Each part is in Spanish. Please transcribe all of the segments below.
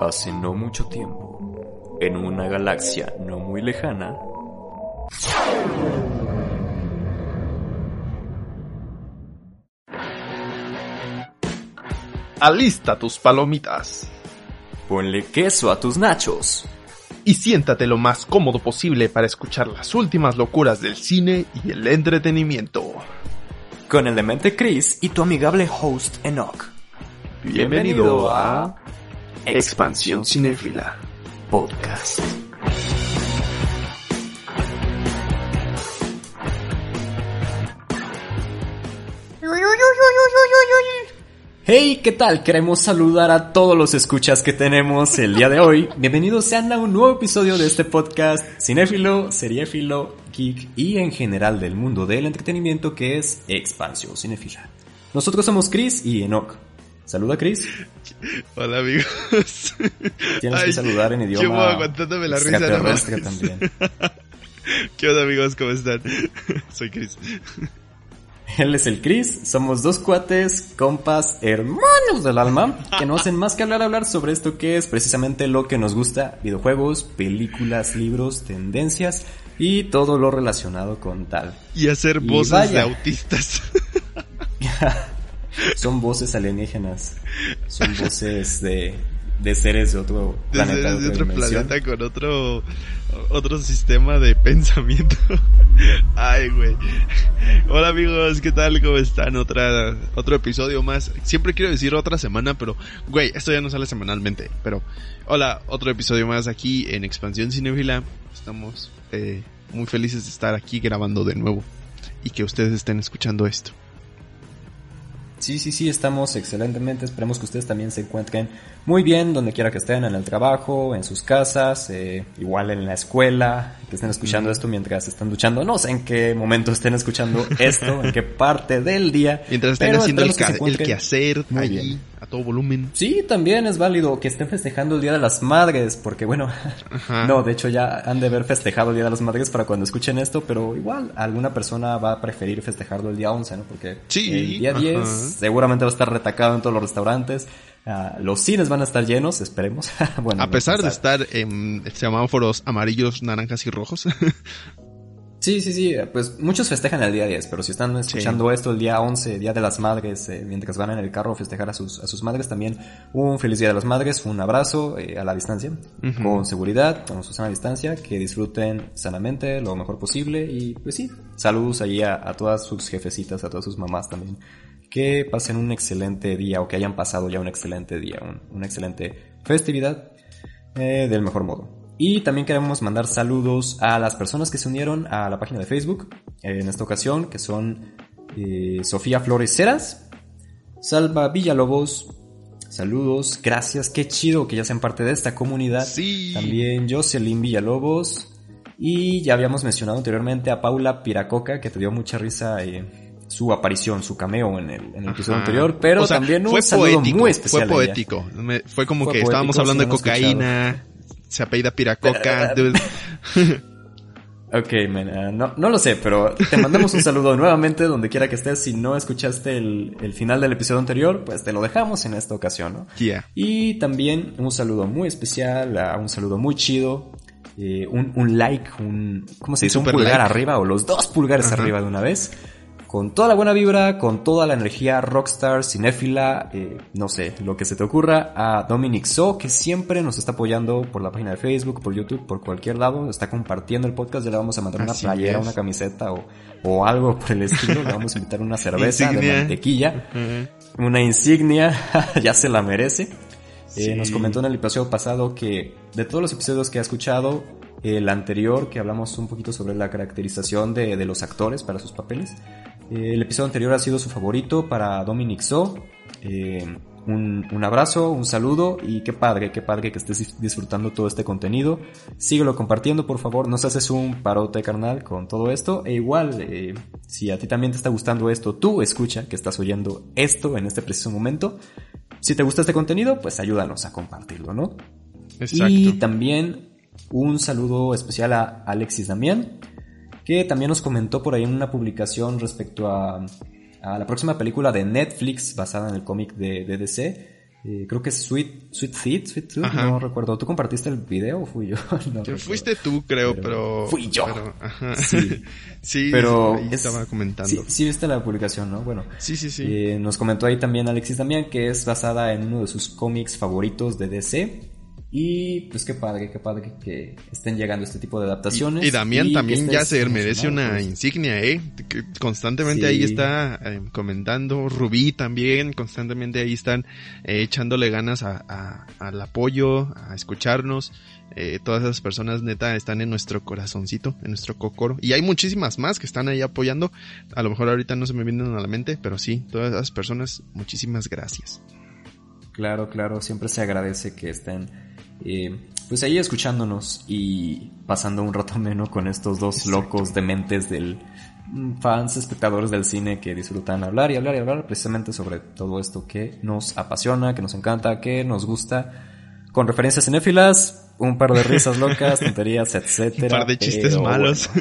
Hace no mucho tiempo, en una galaxia no muy lejana, Alista tus palomitas ponle queso a tus nachos. y siéntate lo más cómodo posible para escuchar las últimas locuras del cine y el entretenimiento. Con el demente Chris y tu amigable host Enoch. Bienvenido a Expansión Cinéfila. Podcast. Hey, ¿qué tal? Queremos saludar a todos los escuchas que tenemos el día de hoy. Bienvenidos sean a un nuevo episodio de este podcast cinéfilo, seriéfilo, geek y en general del mundo del entretenimiento que es Expansión Cinéfila. Nosotros somos Chris y Enoch. Saluda Chris. Hola amigos. Tienes que saludar en idioma. Llevo aguantándome la risa más. extraterrestre también. ¿Qué onda amigos? ¿Cómo están? Soy Chris. Él es el Chris, somos dos cuates, compas, hermanos del alma, que no hacen más que hablar, hablar sobre esto que es precisamente lo que nos gusta, videojuegos, películas, libros, tendencias y todo lo relacionado con tal. Y hacer voces de autistas. Son voces alienígenas, son voces de, de seres de otro De, planeta, de otro dimensión. planeta con otro otro sistema de pensamiento. Ay, güey. Hola amigos, ¿qué tal? ¿Cómo están? Otra otro episodio más. Siempre quiero decir otra semana, pero güey, esto ya no sale semanalmente, pero hola, otro episodio más aquí en Expansión Cinéfila. Estamos eh, muy felices de estar aquí grabando de nuevo y que ustedes estén escuchando esto. Sí, sí, sí, estamos excelentemente. Esperemos que ustedes también se encuentren muy bien donde quiera que estén, en el trabajo, en sus casas, eh, igual en la escuela, que estén escuchando esto mientras están duchando. No sé en qué momento estén escuchando esto, en qué parte del día. Mientras estén haciendo el, que el quehacer bien. Todo volumen. Sí, también es válido que estén festejando el Día de las Madres, porque bueno, Ajá. no, de hecho ya han de haber festejado el Día de las Madres para cuando escuchen esto, pero igual alguna persona va a preferir festejarlo el día 11, ¿no? Porque Sí, el día ajá. 10 seguramente va a estar retacado en todos los restaurantes, ah, los cines van a estar llenos, esperemos. bueno, A pesar de estar en semáforos amarillos, naranjas y rojos. Sí, sí, sí, pues muchos festejan el día 10, pero si están escuchando esto el día 11, Día de las Madres, eh, mientras van en el carro a festejar a sus, a sus madres, también un feliz Día de las Madres, un abrazo eh, a la distancia, con seguridad, con su sana distancia, que disfruten sanamente lo mejor posible y pues sí, saludos ahí a, a todas sus jefecitas, a todas sus mamás también, que pasen un excelente día o que hayan pasado ya un excelente día, un- una excelente festividad eh, del mejor modo. Y también queremos mandar saludos a las personas que se unieron a la página de Facebook en esta ocasión, que son eh, Sofía Flores Ceras, Salva Villalobos, saludos, gracias, qué chido que ya sean parte de esta comunidad. Sí. También Jocelyn Villalobos y ya habíamos mencionado anteriormente a Paula Piracoca, que te dio mucha risa eh, su aparición, su cameo en el, en el episodio anterior, pero O sea, también un fue saludo poético, muy especial. Fue poético. Me- fue como Fue que estábamos hablando si de cocaína, se apellida Piracoca. Eh, de- Ok, man, ah, no, no lo sé, pero te mandamos un saludo nuevamente donde quiera que estés. Si no escuchaste el, el final del episodio anterior, pues te lo dejamos en esta ocasión, ¿no? Yeah. Y también un saludo muy especial, ah, un saludo muy chido, eh, un, un like, un, ¿cómo se dice? Un pulgar like. arriba o los dos pulgares arriba de una vez. Con toda la buena vibra, con toda la energía rockstar, cinéfila, eh, no sé, lo que se te ocurra, a Dominic So, que siempre nos está apoyando por la página de Facebook, por YouTube, por cualquier lado, está compartiendo el podcast, ya le vamos a mandar una playera, es. una camiseta o, o algo por el estilo, le vamos a invitar una cerveza de mantequilla una insignia, ya se la merece. Eh. Nos comentó en el episodio pasado que de todos los episodios que ha escuchado, el anterior, que hablamos un poquito sobre la caracterización de, de los actores para sus papeles, eh, el episodio anterior ha sido su favorito para Dominic So. Eh, un, un abrazo, un saludo y qué padre, qué padre que estés dis- disfrutando todo este contenido. Síguelo compartiendo, por favor. Nos haces un parote, carnal, con todo esto. E igual, eh, si a ti también te está gustando esto, tú escucha que estás oyendo esto en este preciso momento. Si te gusta este contenido, pues ayúdanos a compartirlo, ¿no? Exacto. Y también un saludo especial a Alexis Damián, que también nos comentó por ahí en una publicación respecto a, a la próxima película de Netflix basada en el cómic de, de DC, eh, creo que es Sweet, Sweet Feet, Sweet Tooth, no recuerdo. ¿Tú compartiste el video o fui yo? no Fuiste tú, creo, pero... Fui yo. ajá. Sí. sí, pero... estaba comentando. Sí, sí, viste la publicación, ¿no? Bueno. Sí, sí, sí. Eh, nos comentó ahí también Alexis también que es basada en uno de sus cómics favoritos de DC. Y pues qué padre, qué padre que, estén llegando este tipo de adaptaciones. Y, Damián también ya se merece una pues. insignia, ¿eh? Que constantemente ahí está eh, comentando. Rubí también, constantemente ahí están eh, echándole ganas a, al apoyo, a escucharnos. Eh, todas esas personas neta están en nuestro corazoncito, en nuestro cocoro. Y hay muchísimas más que están ahí apoyando. A lo mejor ahorita no se me vienen a la mente, pero sí, todas esas personas, muchísimas gracias. Claro, claro, siempre se agradece que estén pues ahí escuchándonos y pasando un rato menos con estos dos locos dementes del mm, fans, espectadores del cine que disfrutan hablar y hablar y hablar precisamente sobre todo esto que nos apasiona, que nos encanta, que nos gusta, con referencias cinéfilas, un par de risas locas, tonterías, etcétera. Un par de chistes malos.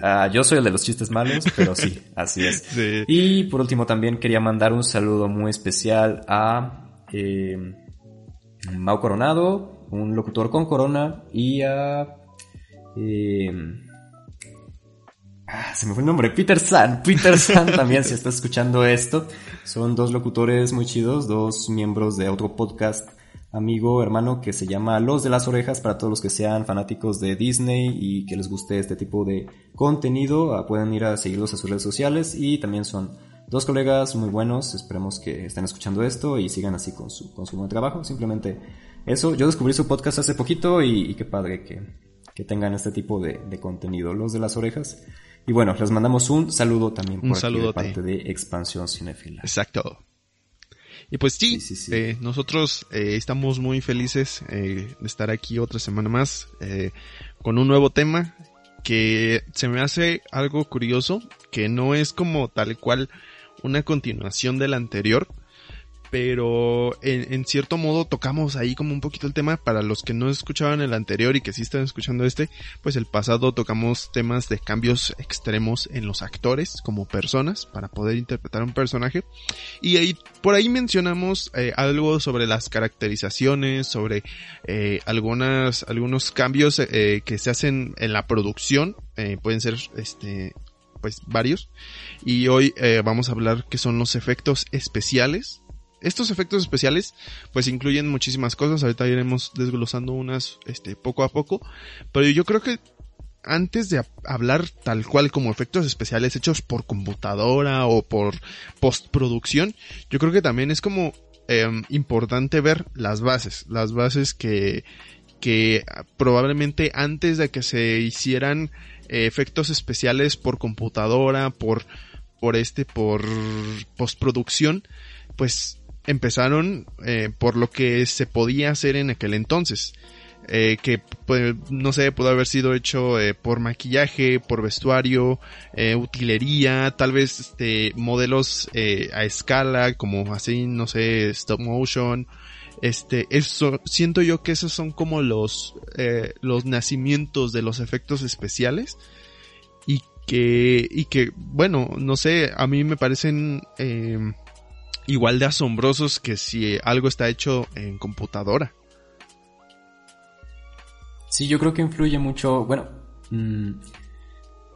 Ah, yo soy el de los chistes malos, pero sí, así es. Y por último también quería mandar un saludo muy especial a eh, Mau Coronado, un locutor con corona, y a... Eh, ah, se me fue el nombre, Peter San. Peter San también, si está escuchando esto. Son dos locutores muy chidos, dos miembros de otro podcast amigo, hermano, que se llama Los de las Orejas, para todos los que sean fanáticos de Disney y que les guste este tipo de contenido, ah, pueden ir a seguirlos a sus redes sociales y también son dos colegas muy buenos, esperemos que estén escuchando esto y sigan así con su, con su buen trabajo. Simplemente eso, yo descubrí su podcast hace poquito y, qué padre que, que, tengan este tipo de, de, contenido, los de las orejas. Y bueno, les mandamos un saludo también por aquí de parte de Expansión Cinefila. Exacto. Y pues sí, eh, nosotros eh, estamos muy felices eh, de estar aquí otra semana más con un nuevo tema que se me hace algo curioso, que no es como tal cual una continuación del anterior, pero en, cierto modo tocamos ahí como un poquito el tema. Para los que no escuchaban el anterior y que sí están escuchando este, pues el pasado tocamos temas de cambios extremos en los actores como personas para poder interpretar un personaje. Y ahí por ahí mencionamos eh, algo sobre las caracterizaciones, sobre eh, algunas algunos cambios eh, que se hacen en la producción, pueden ser este pues varios. Y hoy eh, vamos a hablar que son los efectos especiales. Estos efectos especiales pues incluyen muchísimas cosas, ahorita iremos desglosando unas este poco a poco, pero yo creo que antes de hablar tal cual como efectos especiales hechos por computadora o por postproducción, yo creo que también es como em, importante ver las bases, las bases que, que probablemente antes de que se hicieran efectos especiales por computadora, por, por este, por postproducción, pues empezaron eh, por lo que se podía hacer en aquel entonces. Eh, que pues, no sé, pudo haber sido hecho eh, por maquillaje, por vestuario, utilería, tal vez este, modelos a escala, como así, no sé, stop motion, este, eso, siento yo que esos son como los, eh, los nacimientos de los efectos especiales. Y que, y que, bueno, no sé, a mí me parecen eh, igual de asombrosos que si algo está hecho en computadora. Sí, yo creo que influye mucho, bueno, mm,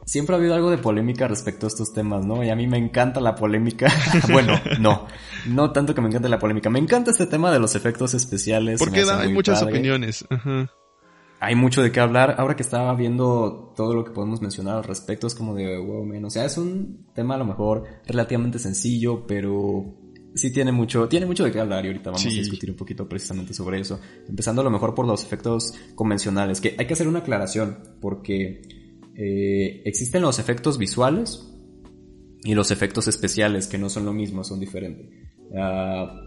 siempre ha habido algo de polémica respecto a estos temas, ¿no? Y a mí me encanta la polémica. bueno, no, no tanto que me encante la polémica. Me encanta este tema de los efectos especiales. Porque hay muchas opiniones. Hay mucho de qué hablar. Ahora que estaba viendo todo lo que podemos mencionar al respecto, es como de, wow, man. O sea, es un tema a lo mejor relativamente sencillo, pero sí tiene mucho, tiene mucho de qué hablar y ahorita vamos a discutir un poquito precisamente sobre eso. Empezando a lo mejor por los efectos convencionales, que hay que hacer una aclaración, porque eh, existen los efectos visuales y los efectos especiales, que no son lo mismo, son diferentes. Ah,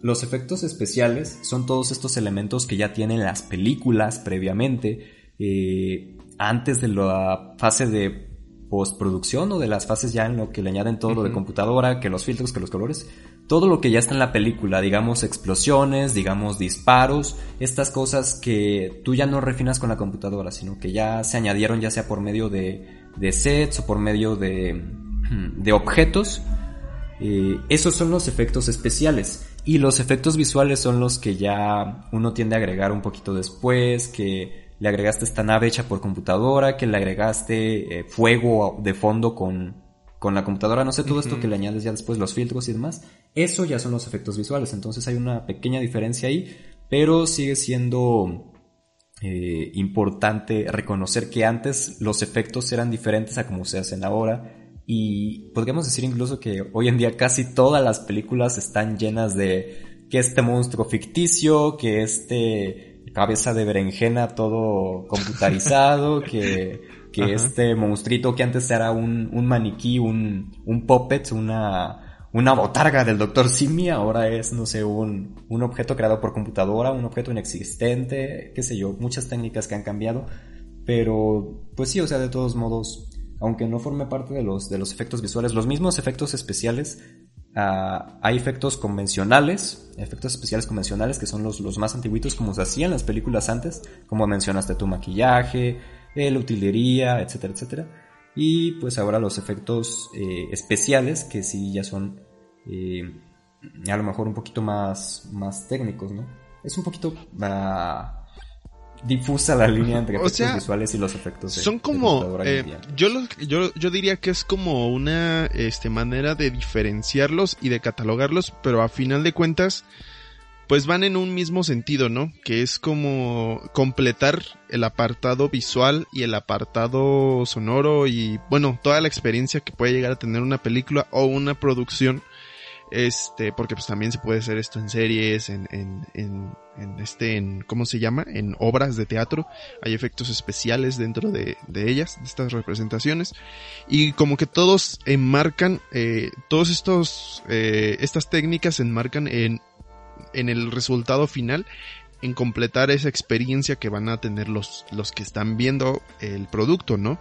los efectos especiales son todos estos elementos que ya tienen las películas previamente, eh, antes de la fase de postproducción o de las fases ya en lo que le añaden todo lo de computadora, que los filtros, que los colores, todo lo que ya está en la película, digamos explosiones, digamos disparos, estas cosas que tú ya no refinas con la computadora, sino que ya se añadieron ya sea por medio de, de sets o por medio de, de objetos. Eh, esos son los efectos especiales. Y los efectos visuales son los que ya uno tiende a agregar un poquito después, que le agregaste esta nave hecha por computadora, que le agregaste eh, fuego de fondo con, con la computadora, no sé, todo esto que le añades ya después los filtros y demás. Eso ya son los efectos visuales, entonces hay una pequeña diferencia ahí, pero sigue siendo eh, importante reconocer que antes los efectos eran diferentes a como se hacen ahora. Y podríamos decir incluso que hoy en día casi todas las películas están llenas de que este monstruo ficticio, que este cabeza de berenjena todo computarizado, que, que este monstruito que antes era un, un maniquí, un, un puppet, una, una botarga del doctor Simi, ahora es, no sé, un, un objeto creado por computadora, un objeto inexistente, qué sé yo, muchas técnicas que han cambiado, pero pues sí, o sea, de todos modos, aunque no forme parte de los, de los efectos visuales, los mismos efectos especiales, ah, hay efectos convencionales, efectos especiales convencionales que son los, los más antiguitos como se hacían las películas antes, como mencionaste tu maquillaje, eh, la utilería, etcétera, etcétera. Y pues ahora los efectos eh, especiales que sí ya son eh, a lo mejor un poquito más, más técnicos, ¿no? Es un poquito... Uh, difusa la línea entre efectos visuales y los efectos son como eh, yo, yo yo diría que es como una este manera de diferenciarlos y de catalogarlos pero a final de cuentas pues van en un mismo sentido no que es como completar el apartado visual y el apartado sonoro y bueno toda la experiencia que puede llegar a tener una película o una producción este, porque pues también se puede hacer esto en series, en, en, en, este, en, ¿cómo se llama? En obras de teatro. Hay efectos especiales dentro de, de ellas, de estas representaciones. Y como que todos enmarcan, eh, todos estos, eh, estas técnicas enmarcan en, en el resultado final en completar esa experiencia que van a tener los, los que están viendo el producto, ¿no?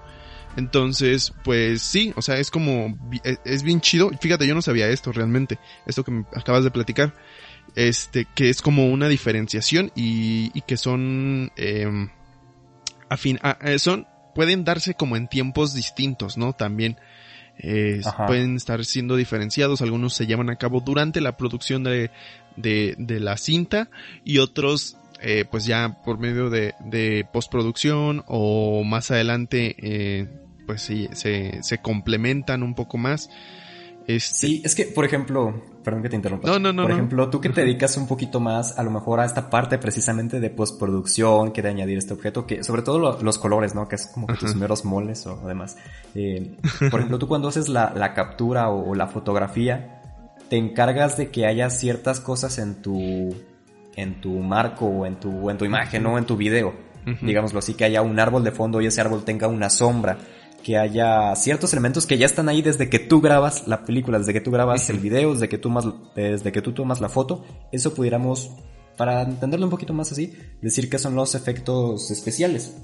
Entonces, pues sí, o sea, es como, e, es bien chido. Fíjate, yo no sabía esto realmente, esto que me acabas de platicar. Este, que es como una diferenciación y, y que son, eh, afín, son, pueden darse como en tiempos distintos, ¿no? También. Eh, pueden estar siendo diferenciados, algunos se llevan a cabo durante la producción de, de, de la cinta y otros eh, pues ya por medio de, de postproducción o más adelante eh, pues sí, se, se complementan un poco más. Este... Sí, es que, por ejemplo, perdón que te interrumpa. No, no, no. Por ejemplo, tú que te dedicas un poquito más, a lo mejor a esta parte precisamente de postproducción, que de añadir este objeto, que sobre todo los colores, ¿no? Que es como que tus meros moles o demás. Eh, por ejemplo, tú cuando haces la, la captura o, la fotografía, te encargas de que haya ciertas cosas en tu, en tu marco o en tu, en tu imagen o en tu video. Digámoslo así, que haya un árbol de fondo y ese árbol tenga una sombra que haya ciertos elementos que ya están ahí desde que tú grabas la película, desde que tú grabas el video, desde que tú más, desde que tú tomas la foto, eso pudiéramos, para entenderlo un poquito más así, decir que son los efectos especiales.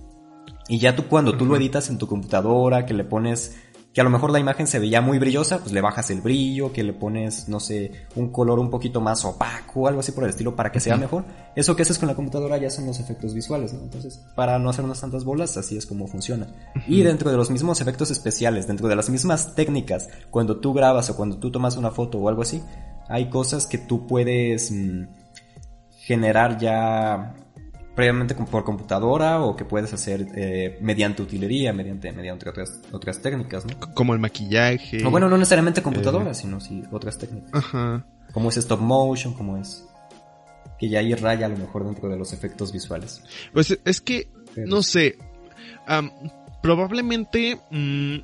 Y ya tú cuando tú lo editas en tu computadora, que le pones que a lo mejor la imagen se veía muy brillosa, pues le bajas el brillo, que le pones, no sé, un color un poquito más opaco, algo así por el estilo, para que sea mejor. Eso que haces con la computadora ya son los efectos visuales, ¿no? Entonces, para no hacernos tantas bolas, así es como funciona. Y dentro de los mismos efectos especiales, dentro de las mismas técnicas, cuando tú grabas o cuando tú tomas una foto o algo así, hay cosas que tú puedes mm, generar ya previamente por computadora o que puedes hacer eh, mediante utilería, mediante, mediante otras, otras técnicas, ¿no? Como el maquillaje. O bueno, no necesariamente computadora, eh. sino sí otras técnicas. Ajá. Como es stop motion, como es... Que ya ahí raya a lo mejor dentro de los efectos visuales. Pues es que, no sé, probablemente mm,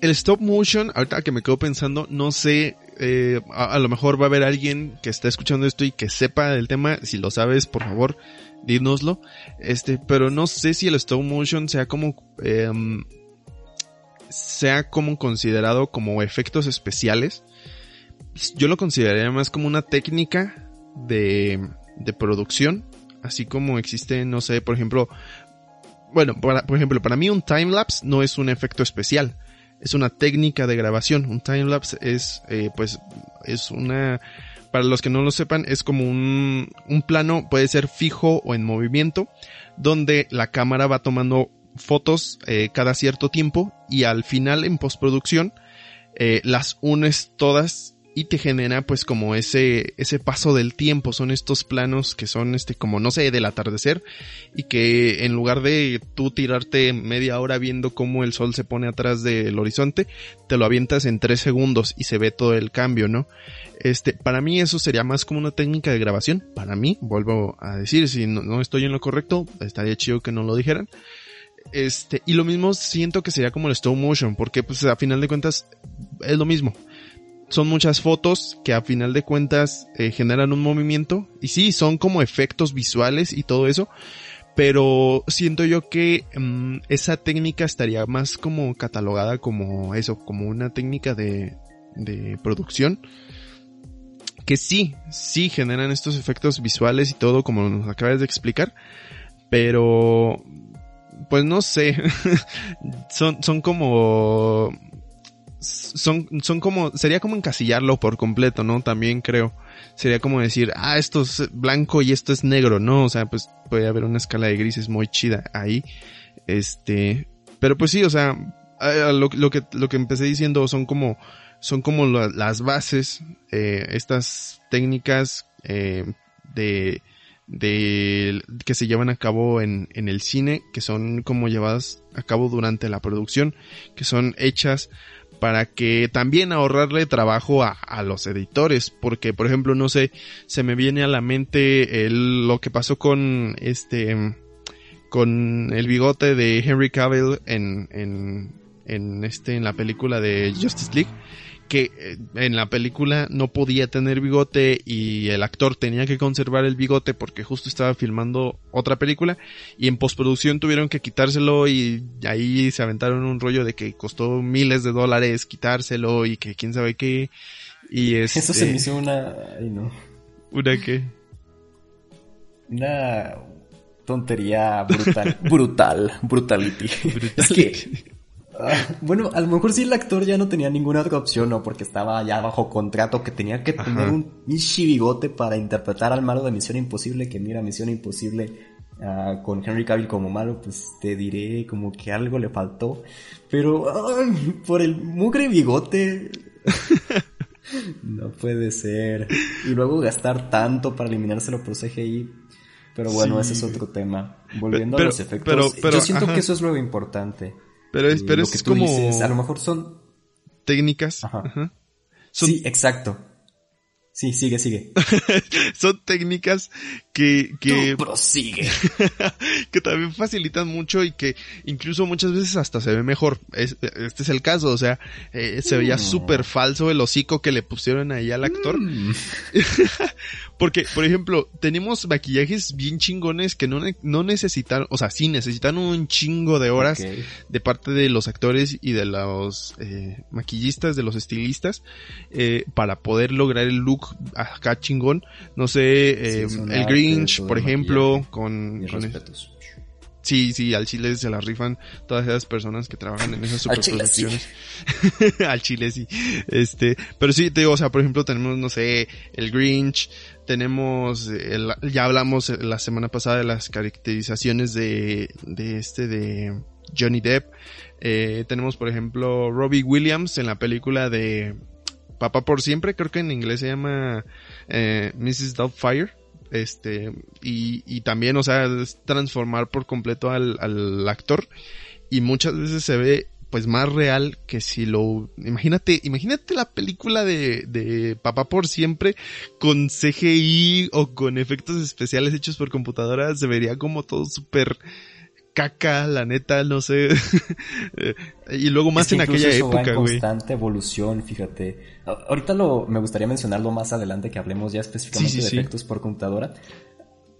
el stop motion, ahorita que me quedo pensando, no sé eh, a, lo mejor va a haber alguien que está escuchando esto y que sepa del tema. Si lo sabes, por favor, dínoslo. Este, pero no sé si el stop motion sea como, em, sea como considerado como efectos especiales. Yo lo consideraría más como una técnica de, de producción. Así como existe, no sé, por ejemplo, bueno, por ejemplo, para mí un timelapse no es un efecto especial es una técnica de grabación. Un timelapse es, eh, pues, es una, para los que no lo sepan, es como un, un plano, puede ser fijo o en movimiento, donde la cámara va tomando fotos eh, cada cierto tiempo y al final en postproducción eh, las unes todas y te genera pues como ese ese paso del tiempo. Son estos planos que son este como no sé del atardecer y que en lugar de tú tirarte media hora viendo cómo el sol se pone atrás del horizonte te lo avientas en tres segundos y se ve todo el cambio no este para mí eso sería más como una técnica de grabación. Para mí vuelvo a decir si no, estoy en lo correcto estaría chido que no lo dijeran. Este y lo mismo siento que sería como el stop motion porque pues a final de cuentas es lo mismo. Son muchas fotos que a final de cuentas eh, generan un movimiento y sí, son como efectos visuales y todo eso, pero siento yo que mm, esa técnica estaría más como catalogada como eso, como una técnica de producción que sí, sí generan estos efectos visuales y todo como nos acabas de explicar, pero pues no sé, son, son como son, son como, sería como encasillarlo por completo, ¿no? También creo. Sería como decir, ah, esto es blanco y esto es negro, ¿no? O sea, pues puede haber una escala de grises muy chida ahí. Este, pero pues sí, o sea, lo, que, lo que empecé diciendo son como, son como las bases, eh, estas técnicas, eh, de, de que se llevan a cabo en, en el cine, que son como llevadas a cabo durante la producción, que son hechas para que también ahorrarle trabajo a, los editores, porque por ejemplo, no sé, se me viene a la mente lo que pasó con este, con el bigote de Henry Cavill en, en, en este, en la película de Justice League, que eh, en la película no podía tener bigote y el actor tenía que conservar el bigote porque justo estaba filmando otra película y en postproducción tuvieron que quitárselo y ahí se aventaron un rollo de que costó miles de dólares quitárselo y que quién sabe qué y Eso se me este hizo una... Ay, no. ¿Una qué? Una tontería brutal. brutal. Brutality. Es que bueno, a lo mejor sí el actor ya no tenía ninguna otra opción, ¿no? Porque estaba ya bajo contrato que tenía que tener un bigote para interpretar al malo de Misión Imposible, que mira, Misión Imposible uh, con Henry Cavill como malo, pues te diré como que algo le faltó. Pero por el mugre bigote... no puede ser. Y luego gastar tanto para eliminárselo por CGI. Pero bueno, ese es otro tema. Volviendo a los efectos, yo siento que eso es lo importante. Pero es, pero es como... a lo mejor son... Técnicas. Ajá. Sí, exacto. Sí, sigue, sigue. son técnicas que, que, prosigue. que también facilitan mucho y que incluso muchas veces hasta se ve mejor. este es el caso, o sea, eh, se veía mm. súper falso el hocico que le pusieron ahí al actor. Mm. Porque, por ejemplo, tenemos maquillajes bien chingones que no, no necesitan, o sea, sí necesitan un chingo de horas de parte de los actores y de los eh, maquillistas, de los estilistas, eh, para poder lograr el look acá chingón. No sé, el Grinch, por ejemplo, con, Sí, sí, al Chile se la rifan todas esas personas que trabajan en esas superproducciones. al Chile sí. Este, pero sí, te digo, o sea, por ejemplo, tenemos, no sé, el Grinch, tenemos, el, ya hablamos la semana pasada de las caracterizaciones de, de este, de Johnny Depp. Eh, tenemos, por ejemplo, Robbie Williams en la película de Papá por Siempre, creo que en inglés se llama eh, Mrs. Doubtfire este, y, y también, o sea, es transformar por completo al, al actor. Y muchas veces se ve pues más real que si lo imagínate imagínate la película de, de Papá por siempre con CGI o con efectos especiales hechos por computadora se vería como todo súper caca, la neta, no sé. y luego más en aquella época, güey. constante evolución, fíjate. Ahorita lo, me gustaría mencionarlo más adelante que hablemos ya específicamente de efectos por computadora.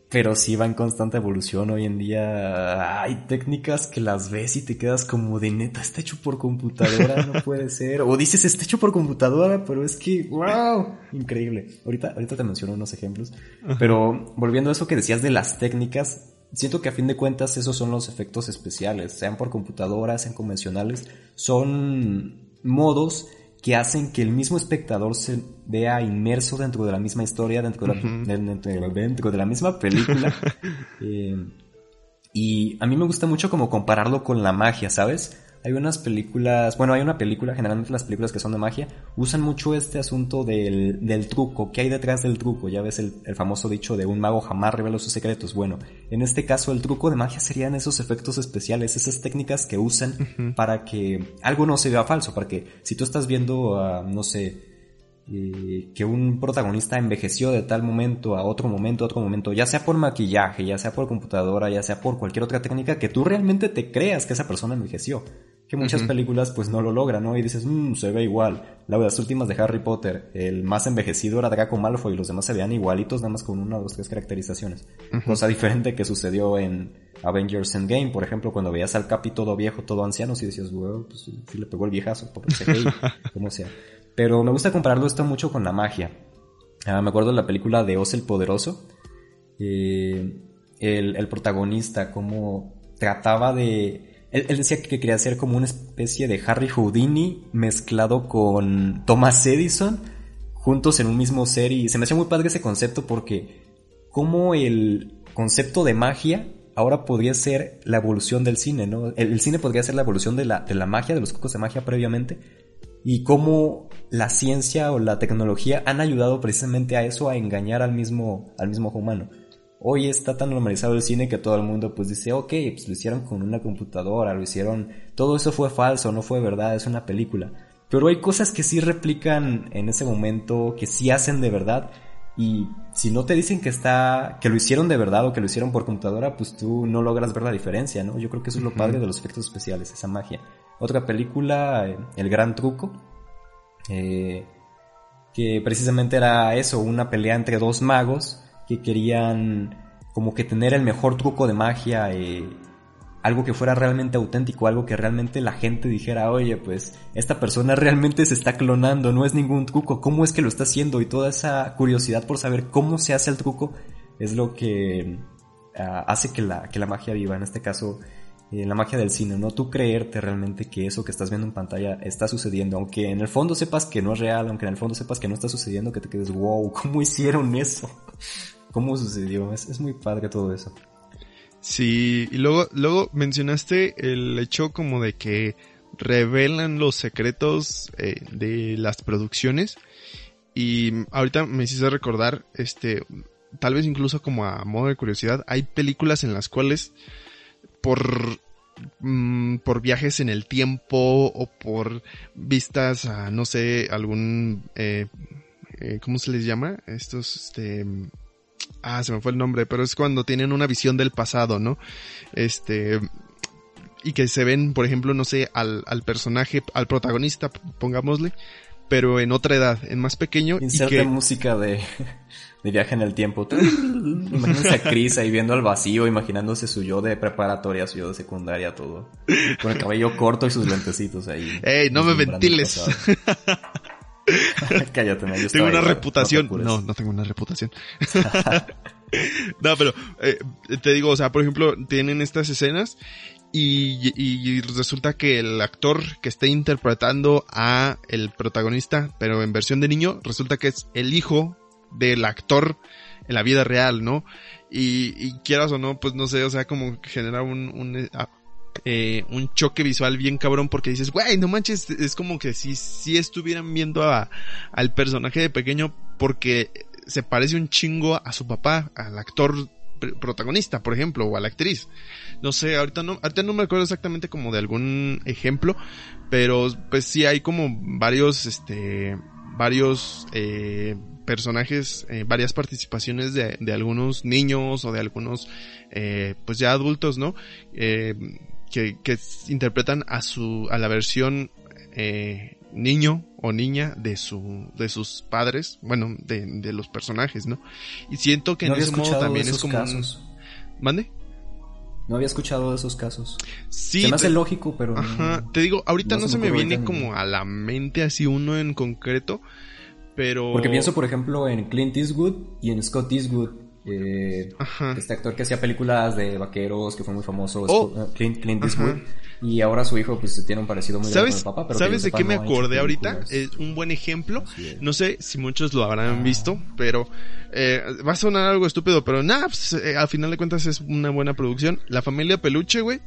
Pero sí va en constante evolución. Hoy en día hay técnicas que las ves y te quedas como de neta, está hecho por computadora, no puede ser. O dices, está hecho por computadora, pero es que, wow, increíble. Ahorita, ahorita te menciono unos ejemplos. Pero volviendo a eso que decías de las técnicas, siento que a fin de cuentas esos son los efectos especiales, sean por computadora, sean convencionales, son modos que hacen que el mismo espectador se vea inmerso dentro de la misma historia, dentro de la, dentro de la misma película. Eh, y a mí me gusta mucho como compararlo con la magia, ¿sabes? Hay unas películas, bueno, hay una película, generalmente las películas que son de magia, usan mucho este asunto del, del truco, ¿qué hay detrás del truco? Ya ves el, el, famoso dicho de un mago jamás revela sus secretos. Bueno, en este caso el truco de magia serían esos efectos especiales, esas técnicas que usan para que algo no se vea falso, para que si tú estás viendo, uh, no sé, que un protagonista envejeció de tal momento a otro momento a otro momento, ya sea por maquillaje, ya sea por computadora, ya sea por cualquier otra técnica, que tú realmente te creas que esa persona envejeció. Que muchas películas pues no lo logran, ¿no? Y dices, mmm, se ve igual. Las últimas de Harry Potter, el más envejecido era Draco Malfoy y los demás se veían igualitos, nada más con una o dos, tres caracterizaciones. Cosa diferente que sucedió en Avengers Endgame, por ejemplo, cuando veías al Capi todo viejo, todo anciano, y decías, wow, pues sí, le pegó el viejazo, porque se como sea. Pero me gusta compararlo esto mucho con la magia. Ah, me acuerdo de la película de Oz el Poderoso. Eh, el, protagonista, como trataba de... Él, decía que quería ser como una especie de Harry Houdini mezclado con Thomas Edison juntos en un mismo ser y se me hacía muy padre ese concepto porque como el concepto de magia ahora podría ser la evolución del cine, ¿no? El, cine podría ser la evolución de la, de la magia, de los cocos de magia previamente, y cómo la ciencia o la tecnología han ayudado precisamente a eso, a engañar al mismo, al mismo humano. Hoy está tan normalizado el cine que todo el mundo pues dice, ok, pues lo hicieron con una computadora, lo hicieron, todo eso fue falso, no fue verdad, es una película. Pero hay cosas que sí replican en ese momento, que sí hacen de verdad, y si no te dicen que está, que lo hicieron de verdad o que lo hicieron por computadora, pues tú no logras ver la diferencia, ¿no? Yo creo que eso es lo padre de los efectos especiales, esa magia. Otra película, eh, El Gran Truco, eh, que precisamente era eso, una pelea entre dos magos que querían como que tener el mejor truco de magia, eh, algo que fuera realmente auténtico, algo que realmente la gente dijera, oye, pues esta persona realmente se está clonando, no es ningún truco, ¿cómo es que lo está haciendo? Y toda esa curiosidad por saber cómo se hace el truco es lo que ah, hace que la, que la magia viva, en este caso eh, la magia del cine, ¿no? Tú creerte realmente que eso que estás viendo en pantalla está sucediendo, aunque en el fondo sepas que no es real, aunque en el fondo sepas que no está sucediendo, que te quedes, wow, ¿cómo hicieron eso? ¿Cómo sucedió? Es, muy padre todo eso. Sí, y luego, luego mencionaste el hecho como de que revelan los secretos eh, de las producciones y ahorita me hiciste recordar, este, tal vez incluso como a modo de curiosidad, hay películas en las cuales por mm, por viajes en el tiempo o por vistas a no sé algún eh, eh, cómo se les llama estos este ah se me fue el nombre pero es cuando tienen una visión del pasado no este y que se ven por ejemplo no sé al, al personaje al protagonista pongámosle pero en otra edad en más pequeño Inserte y que música de de viaje en el tiempo. Imagínense a Chris ahí viendo al vacío, imaginándose su yo de preparatoria, su yo de secundaria, todo. Con el cabello corto y sus lentecitos ahí. ¡Ey, no me ventiles! Cállate, me Tengo una reputación. No, no, tengo una reputación. no, pero eh, te digo, o sea, por ejemplo, tienen estas escenas y, y, resulta que el actor que está interpretando a el protagonista, pero en versión de niño, resulta que es el hijo del actor en la vida real, ¿no? Y, quieras o no, pues no sé, o sea, como genera un, un, eh, un choque visual bien cabrón porque dices, güey, no manches, es como que si, si estuvieran viendo a, al personaje de pequeño porque se parece un chingo a su papá, al actor protagonista, por ejemplo, o a la actriz. No sé, ahorita no, ahorita no me acuerdo exactamente como de algún ejemplo, pero pues sí hay como varios, este, varios eh, personajes, eh, varias participaciones de, de, algunos niños o de algunos, eh, pues ya adultos, ¿no? Eh, que, que, interpretan a su, a la versión eh, niño o niña de su, de sus padres, bueno, de, de los personajes, ¿no? Y siento que en ese modo también es como casos. ¿Mande? No había escuchado de esos casos. Sí. Se me hace lógico, pero. Ajá. te digo, ahorita no, se, me, viene como a la mente así uno en concreto. Pero... Porque pienso, por ejemplo, en Clint Eastwood y en Scott Eastwood. Eh, este actor que hacía películas de vaqueros, que fue muy famoso, oh. eh, Clint, Eastwood. Y ahora su hijo pues tiene un parecido muy grande con el papá. Pero ¿Sabes de qué me acordé ahorita? Es un buen ejemplo. No sé si muchos lo habrán ah. visto, pero eh, va a sonar algo estúpido, pero nada, pues, eh, al final de cuentas es una buena producción. La familia Peluche, güey.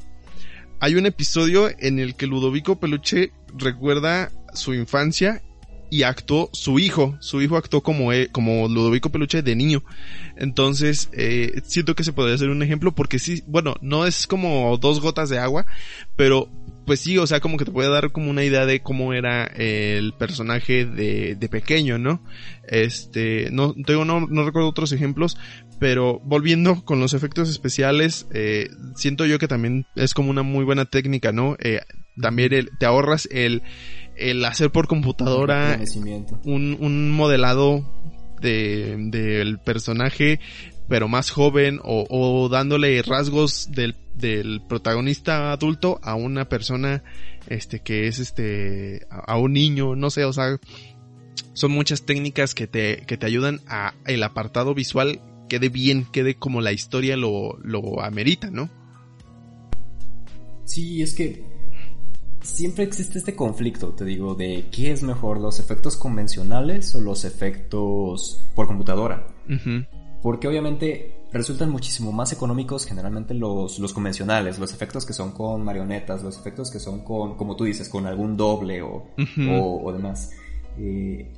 hay un episodio en el que Ludovico Peluche recuerda su infancia y actuó su hijo. Su hijo actuó como, e, como Ludovico Peluche de niño. Entonces, eh, siento que se podría hacer un ejemplo porque sí, bueno, no es como dos gotas de agua, pero pues sí, o sea, como que te puede dar como una idea de cómo era el personaje de, de pequeño, ¿no? Este, no, tengo, no, no recuerdo otros ejemplos, pero volviendo con los efectos especiales, eh, siento yo que también es como una muy buena técnica, ¿no? Eh, también te ahorras el, el hacer por computadora un, un modelado del de, personaje pero más joven o, o dándole rasgos del, del, protagonista adulto a una persona este que es este a, un niño no sé o sea son muchas técnicas que te, que te ayudan a el apartado visual quede bien quede como la historia lo, lo amerita no sí es que siempre existe este conflicto, te digo, de qué es mejor, los efectos convencionales o los efectos por computadora. Porque obviamente resultan muchísimo más económicos generalmente los, los convencionales, los efectos que son con marionetas, los efectos que son con, como tú dices, con algún doble o, o, demás. Eh,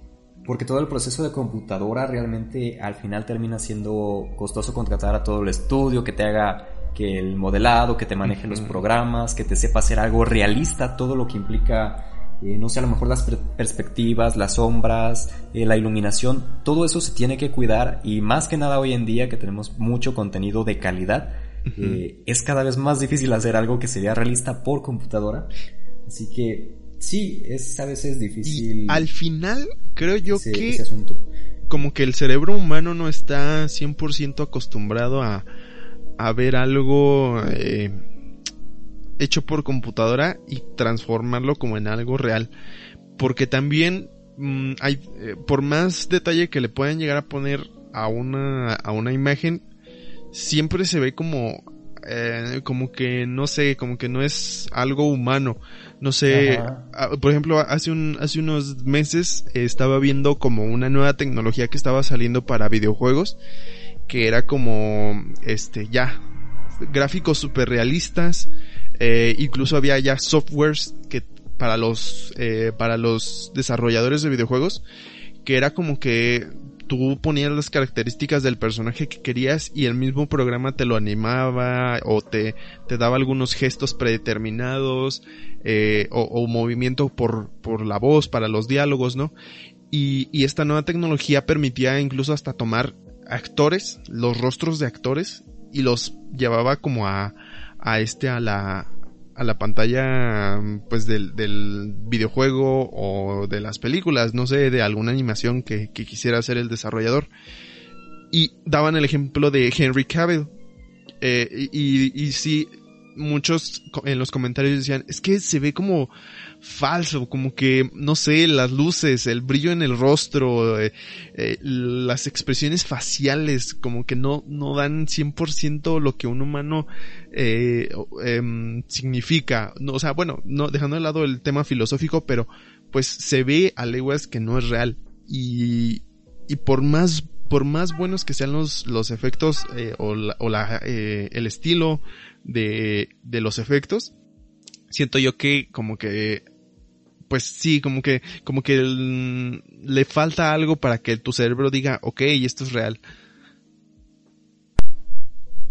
porque todo el proceso de computadora realmente al final termina siendo costoso contratar a todo el estudio que te haga que el modelado, que te maneje los programas, que te sepa hacer algo realista, todo lo que implica, eh, no sé, a lo mejor las perspectivas, las sombras, eh, la iluminación, todo eso se tiene que cuidar y más que nada hoy en día que tenemos mucho contenido de calidad, eh, es cada vez más difícil hacer algo que sería realista por computadora. Así que sí, es a veces difícil. Y al final creo yo que como que el cerebro humano no está 100% acostumbrado a a ver algo eh, hecho por computadora y transformarlo como en algo real. Porque también mm, hay, eh, por más detalle que le puedan llegar a poner a una, a una imagen, siempre se ve como, eh, como que no sé, como que no es algo humano. No sé, por ejemplo, hace un, hace unos meses estaba viendo como una nueva tecnología que estaba saliendo para videojuegos que era como, este, ya, gráficos super realistas, eh, incluso había ya softwares que para los, eh, para los desarrolladores de videojuegos, que era como que tú ponías las características del personaje que querías y el mismo programa te lo animaba o te, te daba algunos gestos predeterminados eh, o, o, movimiento por, por la voz para los diálogos, ¿no? Y, y, esta nueva tecnología permitía incluso hasta tomar actores, los rostros de actores, y los llevaba como a, a este, a la, a la pantalla, pues del, del videojuego o de las películas, no sé, de alguna animación que, quisiera hacer el desarrollador. Y daban el ejemplo de Henry Cavill. Eh, y, y, y sí, muchos en los comentarios decían, es que se ve como falso, como que, no sé, las luces, el brillo en el rostro, eh, eh, las expresiones faciales, como que no, no dan 100% lo que un humano eh, em, significa. No, o sea, bueno, no, dejando de lado el tema filosófico, pero pues se ve a leguas que no es real. Y, y por más por más buenos que sean los, los efectos eh, o, la, o la, el estilo de, de los efectos, siento yo que como que pues sí, como que, como que le falta algo para que tu cerebro diga, ok, esto es real.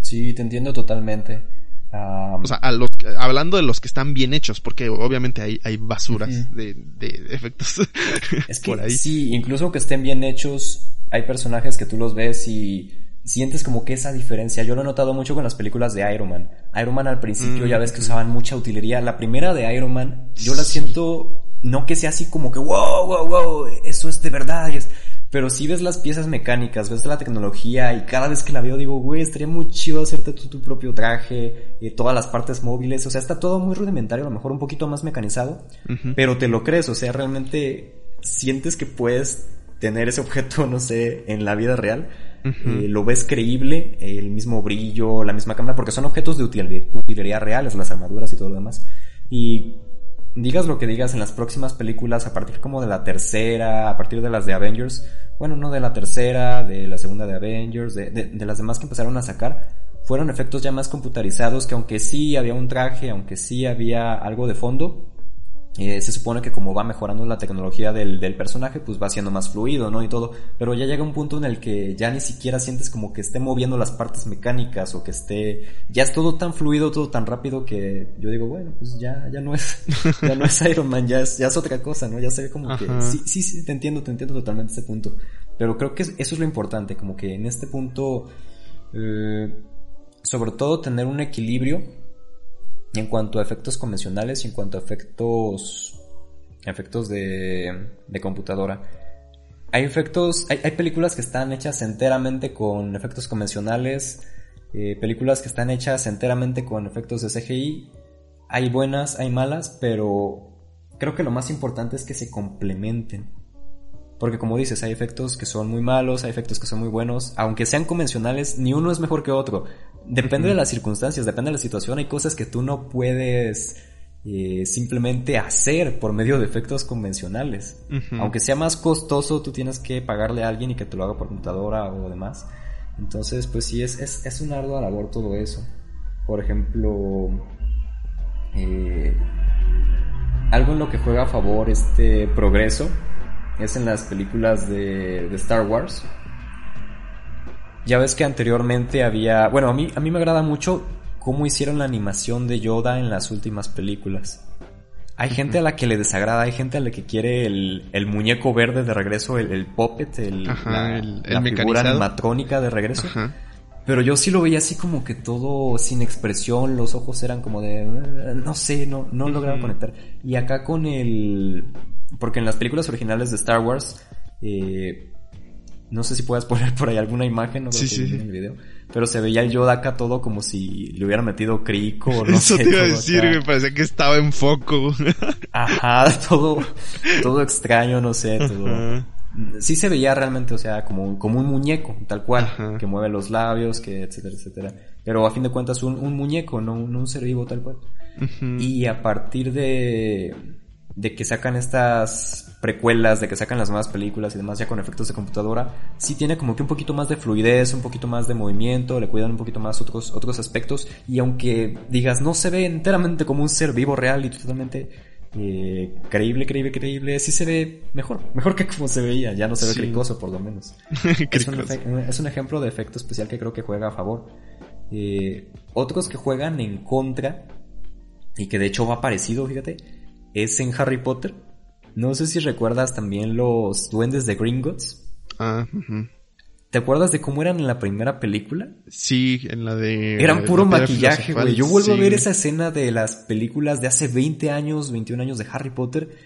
Sí, te entiendo totalmente. o sea, hablando de los que están bien hechos, porque obviamente hay, hay basuras de, de, efectos es que, por ahí. Sí, incluso que estén bien hechos, hay personajes que tú los ves y sientes como que esa diferencia. Yo lo he notado mucho con las películas de Iron Man. Iron Man al principio ya ves que mm. usaban mucha utilería. La primera de Iron Man, yo la siento, no que sea así como que wow, wow, wow, eso es de verdad. Pero si ves las piezas mecánicas, ves la tecnología y cada vez que la veo digo, güey, estaría muy chido hacerte tu, propio traje, y todas las partes móviles, o sea, está todo muy rudimentario, a lo mejor un poquito más mecanizado, pero te lo crees, o sea, realmente sientes que puedes tener ese objeto, no sé, en la vida real. Eh, lo ves creíble, el mismo brillo, la misma cámara, porque son objetos de utilería, reales, las armaduras y todo lo demás. Y digas lo que digas en las próximas películas, a partir como de la tercera, a partir de las de Avengers, bueno, no de la tercera, de la segunda de Avengers, de, las demás que empezaron a sacar, fueron efectos ya más computarizados que aunque sí había un traje, aunque sí había algo de fondo, eh, se supone que como va mejorando la tecnología del, del, personaje, pues va siendo más fluido, ¿no? Y todo. Pero ya llega un punto en el que ya ni siquiera sientes como que esté moviendo las partes mecánicas o que esté... Ya es todo tan fluido, todo tan rápido que yo digo, bueno, pues ya, ya no es, ya no es Iron Man, ya es, ya es otra cosa, ¿no? Ya se ve como que... Sí, sí, sí, te entiendo, te entiendo totalmente este punto. Pero creo que eso es lo importante, como que en este punto... Eh, sobre todo tener un equilibrio en cuanto a efectos convencionales y en cuanto a efectos efectos de, de computadora. Hay efectos, hay, películas que están hechas enteramente con efectos convencionales, eh, películas que están hechas enteramente con efectos de CGI. Hay buenas, hay malas, pero creo que lo más importante es que se complementen. Porque como dices, hay efectos que son muy malos, hay efectos que son muy buenos. Aunque sean convencionales, ni uno es mejor que otro. Depende de las circunstancias, depende de la situación. Hay cosas que tú no puedes eh, simplemente hacer por medio de efectos convencionales. Aunque sea más costoso, tú tienes que pagarle a alguien y que te lo haga por computadora o demás. Entonces, pues sí, es, es, es una ardua labor todo eso. Por ejemplo, eh, algo en lo que juega a favor este progreso es en las películas de, de, Star Wars. Ya ves que anteriormente había... Bueno, a mí, a mí me agrada mucho cómo hicieron la animación de Yoda en las últimas películas. Hay gente a la que le desagrada, hay gente a la que quiere el, el muñeco verde de regreso, el, el puppet, el, Ajá, el, la figura animatrónica de regreso. Ajá. Pero yo sí lo veía así como que todo sin expresión, los ojos eran como de... No sé, no, no lograba conectar. Y acá con el... Porque en las películas originales de Star Wars... Eh, no sé si puedas poner por ahí alguna imagen, no sí, sí. en el video. Pero se veía el Yoda acá todo como si le hubieran metido crico o no Eso sé. te iba a decir, acá. me parecía que estaba en foco. Ajá, todo, todo extraño, no sé, todo. Ajá. Sí se veía realmente, o sea, como, como un muñeco, tal cual, Ajá. que mueve los labios, que etcétera, etcétera. Pero a fin de cuentas un, un muñeco, no, un- no un ser vivo tal cual. Y a partir de, de que sacan estas precuelas, de que sacan las nuevas películas y demás ya con efectos de computadora, sí tiene como que un poquito más de fluidez, un poquito más de movimiento, le cuidan un poquito más otros, otros aspectos y aunque digas no se ve enteramente como un ser vivo real y totalmente eh, creíble, creíble, creíble, sí se ve mejor, mejor que como se veía, ya no se ve Sí. cricoso por lo menos. Es un, es un ejemplo de efecto especial que creo que juega a favor. Eh, otros que juegan en contra, y que de hecho va parecido, fíjate, es en Harry Potter. No sé si recuerdas también los duendes de Gringotts. Ah. ¿Te acuerdas de cómo eran en la primera película? Sí, en la de... Eran puro maquillaje, güey. Yo vuelvo a ver esa escena de las películas de hace 20 años, 21 años de Harry Potter.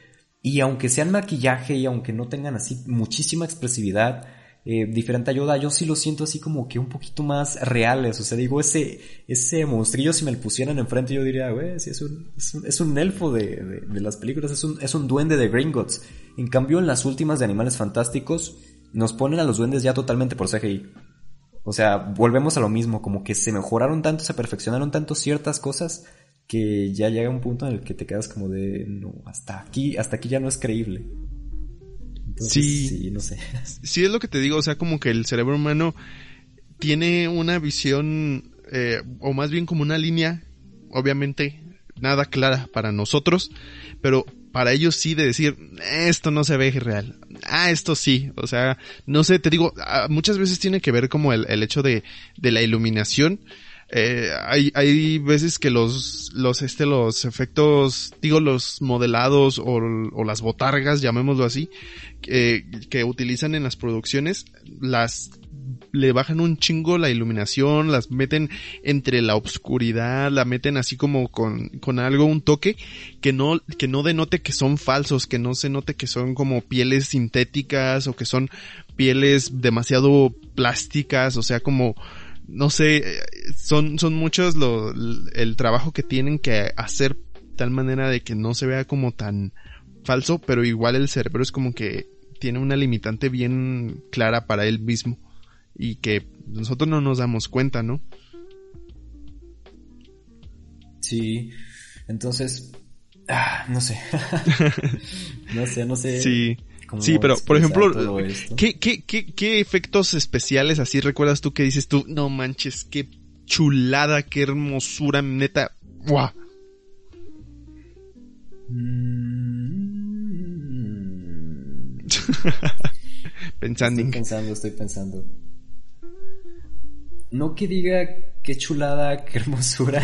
Y aunque sean maquillaje y aunque no tengan así muchísima expresividad, eh, diferente a Yoda, yo sí lo siento así como que un poquito más reales. O sea, digo, ese, ese monstrillo si me lo pusieran enfrente yo diría, güey, sí, es un, es un, elfo de, de, de las películas, es un, es un duende de Gringotts. En cambio, en las últimas de Animales Fantásticos, nos ponen a los duendes ya totalmente por CGI. O sea, volvemos a lo mismo, como que se mejoraron tanto, se perfeccionaron tanto ciertas cosas que ya llega un punto en el que te quedas como de, no, hasta aquí, hasta aquí ya no es creíble. Entonces, Sí. sí, no sé. Sí, es lo que te digo, o sea, como que el cerebro humano tiene una visión, eh, o más bien como una línea, obviamente nada clara para nosotros, pero para ellos sí de decir, esto no se ve real, ah, esto sí, o sea, no sé, te digo, ah, muchas veces tiene que ver como el, el hecho de, de la iluminación, eh, hay, hay veces que los, los, este, los efectos, digo, los modelados o, o las botargas, llamémoslo así, que, que utilizan en las producciones, las le bajan un chingo la iluminación, las meten entre la obscuridad, la meten así como con, con algo, un toque, que no, que no denote que son falsos, que no se note que son como pieles sintéticas o que son pieles demasiado plásticas, o sea, como, no sé, eh, son, son muchos lo, el trabajo que tienen que hacer de tal manera de que no se vea como tan falso, pero igual el cerebro es como que tiene una limitante bien clara para él mismo y que nosotros no nos damos cuenta, ¿no? Sí, entonces, ah, no sé. no sé, no sé. Sí. Sí, pero por ejemplo. ¿qué, qué, qué, ¿qué efectos especiales así recuerdas tú que dices tú, no manches, qué chulada, qué hermosura, neta. ¡Buah! pensando. Estoy pensando, estoy pensando. No que diga qué chulada, qué hermosura.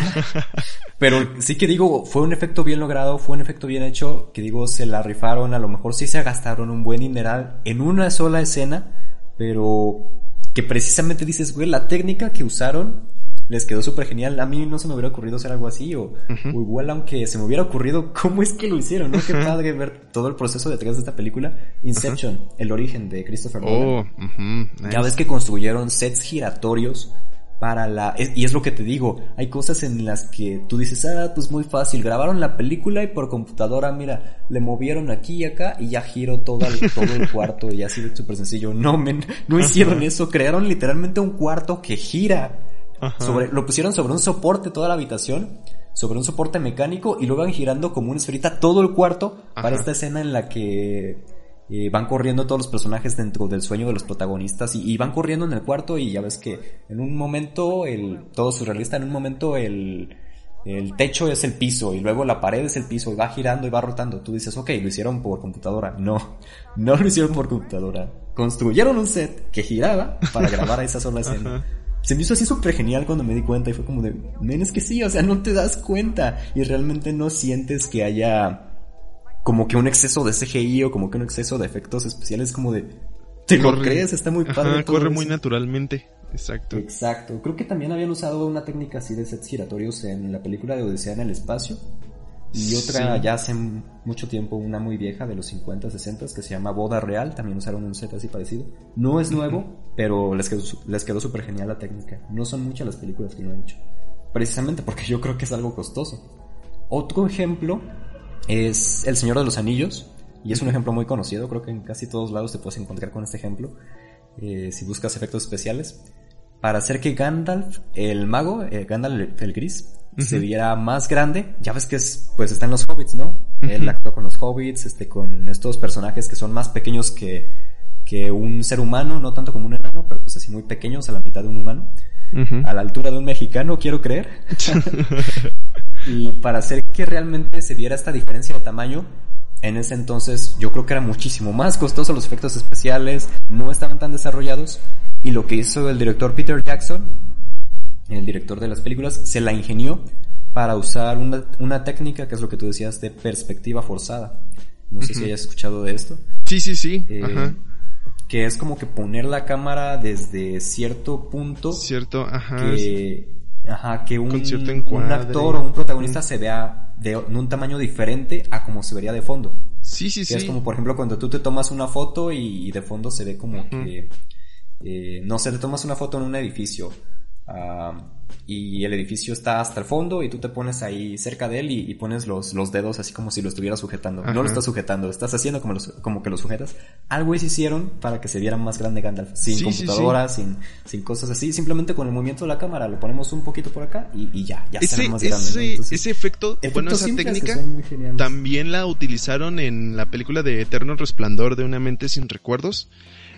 pero sí que digo, fue un efecto bien logrado, fue un efecto bien hecho. Que digo, se la rifaron, a lo mejor sí se gastaron un buen dineral en una sola escena. Pero que precisamente dices, güey, la técnica que usaron les quedó súper genial. A mí no se me hubiera ocurrido hacer algo así, o, igual aunque se me hubiera ocurrido, ¿cómo es que lo hicieron? ¿no? Qué padre ver todo el proceso detrás de esta película. Inception, el origen de Christopher Nolan. Oh, ya ves que construyeron sets giratorios para la... Y es lo que te digo, hay cosas en las que tú dices, ah, pues muy fácil, grabaron la película y por computadora, mira, le movieron aquí y acá y ya giró todo el, todo el cuarto y así de súper sencillo. No, men, no hicieron eso, crearon literalmente un cuarto que gira. Sobre, lo pusieron sobre un soporte toda la habitación, sobre un soporte mecánico y lo van girando como una esferita todo el cuarto para esta escena en la que eh, van corriendo todos los personajes dentro del sueño de los protagonistas y, van corriendo en el cuarto y ya ves que en un momento el todo surrealista en un momento el el techo es el piso y luego la pared es el piso y va girando y va rotando. Tú dices, ok, lo hicieron por computadora. No, no lo hicieron por computadora. Construyeron un set que giraba para grabar esa sola escena se me hizo así súper genial cuando me di cuenta y fue como de, men, es que sí, o sea, no te das cuenta y realmente no sientes que haya como que un exceso de CGI o como que un exceso de efectos especiales como de, ¿te lo crees? Está muy padre. corre muy naturalmente. Exacto. Exacto. Creo que también habían usado una técnica así de sets giratorios en la película de Odisea en el espacio. Y otra ya hace mucho tiempo, una muy vieja de los 50, 60 que se llama Boda Real, también usaron un set así parecido. No es nuevo, pero les quedó, les quedó súper genial la técnica. No son muchas las películas que lo han hecho. Precisamente porque yo creo que es algo costoso. Otro ejemplo es El Señor de los Anillos, y es un ejemplo muy conocido, creo que en casi todos lados te puedes encontrar con este ejemplo, eh, si buscas efectos especiales. Para hacer que Gandalf, el mago, eh, Gandalf el gris, se viera más grande. Ya ves que es, pues está en los hobbits, ¿no? Él actuó con los hobbits, este, con estos personajes que son más pequeños que, que un ser humano, no tanto como un enano, pero pues así muy pequeños, a la mitad de un humano. A la altura de un mexicano, quiero creer. y para hacer que realmente se viera esta diferencia de tamaño, en ese entonces yo creo que era muchísimo más costoso los efectos especiales, no estaban tan desarrollados. Y lo que hizo el director Peter Jackson el director de las películas, se la ingenió para usar una, técnica que es lo que tú decías de perspectiva forzada. No sé si hayas escuchado de esto. Sí, sí, sí. Eh, que es como que poner la cámara desde cierto punto. Cierto, ajá. Que, ajá, que un, un actor o un protagonista se vea de, un tamaño diferente a como se vería de fondo. Sí, sí, que sí. Es como, por ejemplo, cuando tú te tomas una foto y, de fondo se ve como que. Eh, no sé, te tomas una foto en un edificio y el edificio está hasta el fondo y tú te pones ahí cerca de él y, pones los, los, dedos así como si lo estuvieras sujetando. No lo estás sujetando, estás haciendo como, como que lo sujetas. Algo se hicieron para que se viera más grande Gandalf. Sin computadora, Sin, sin cosas así. Simplemente con el movimiento de la cámara lo ponemos un poquito por acá y, ya, ya ese, más grande. Ese, efecto, bueno, esa técnica también la utilizaron en la película de Eterno Resplandor de una mente sin recuerdos.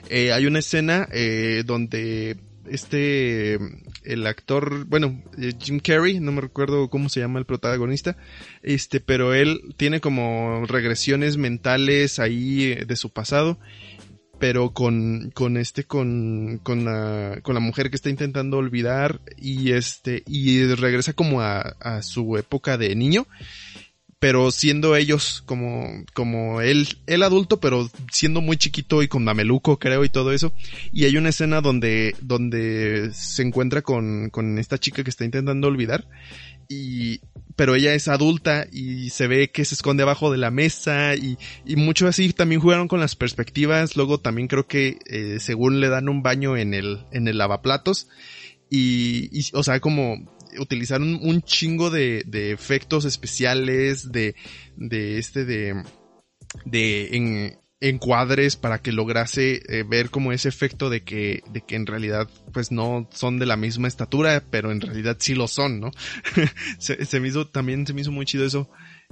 Eh, hay una escena eh, donde este, el actor, bueno, eh, Jim Carrey, no me recuerdo cómo se llama el protagonista, este, pero él tiene como regresiones mentales ahí eh, de su pasado, pero con, con este, con, con la, con la mujer que está intentando olvidar y este, y regresa como a, a su época de niño pero siendo ellos como, como él, el adulto, pero siendo muy chiquito y con mameluco, creo, y todo eso. Y hay una escena donde, donde se encuentra con, con esta chica que está intentando olvidar. Y, pero ella es adulta y se ve que se esconde abajo de la mesa y, y mucho así también jugaron con las perspectivas. Luego también creo que, eh, según le dan un baño en el, en el lavaplatos. Y, y, o sea, como utilizaron un chingo de, de efectos especiales, de, de este, de, de en, encuadres para que lograse eh, ver como ese efecto de que, de que en realidad pues no son de la misma estatura, pero en realidad sí lo son, ¿no? se, se, me hizo, también se me hizo muy chido eso,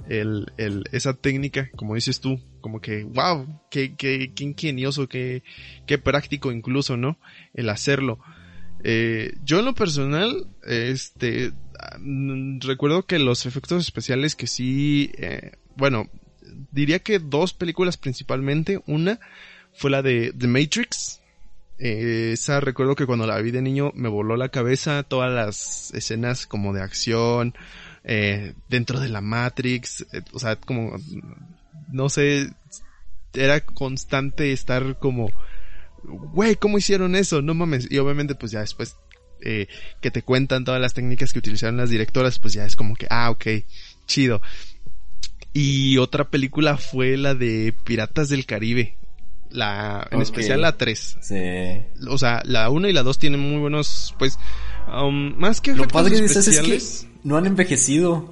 el, el, esa técnica, como dices tú, como que, wow, qué, qué, qué ingenioso, qué, qué práctico incluso, ¿no? El hacerlo. Eh, yo en lo personal, este, mm, recuerdo que los efectos especiales que sí, eh, bueno, diría que dos películas principalmente. Una fue la de The Matrix. Eh, esa recuerdo que cuando la vi de niño me voló la cabeza todas las escenas como de acción, eh, dentro de la Matrix, eh, o sea, como, no sé, era constante estar como, güey, ¿cómo hicieron eso? No mames. Y obviamente pues ya después eh, que te cuentan todas las técnicas que utilizaron las directoras, pues ya es como que, ah, ok, chido. Y otra película fue la de Piratas del Caribe. La, en especial la 3. Sí. O sea, la 1 y la 2 tienen muy buenos, pues, um, más que Lo padre que dices es que no han envejecido.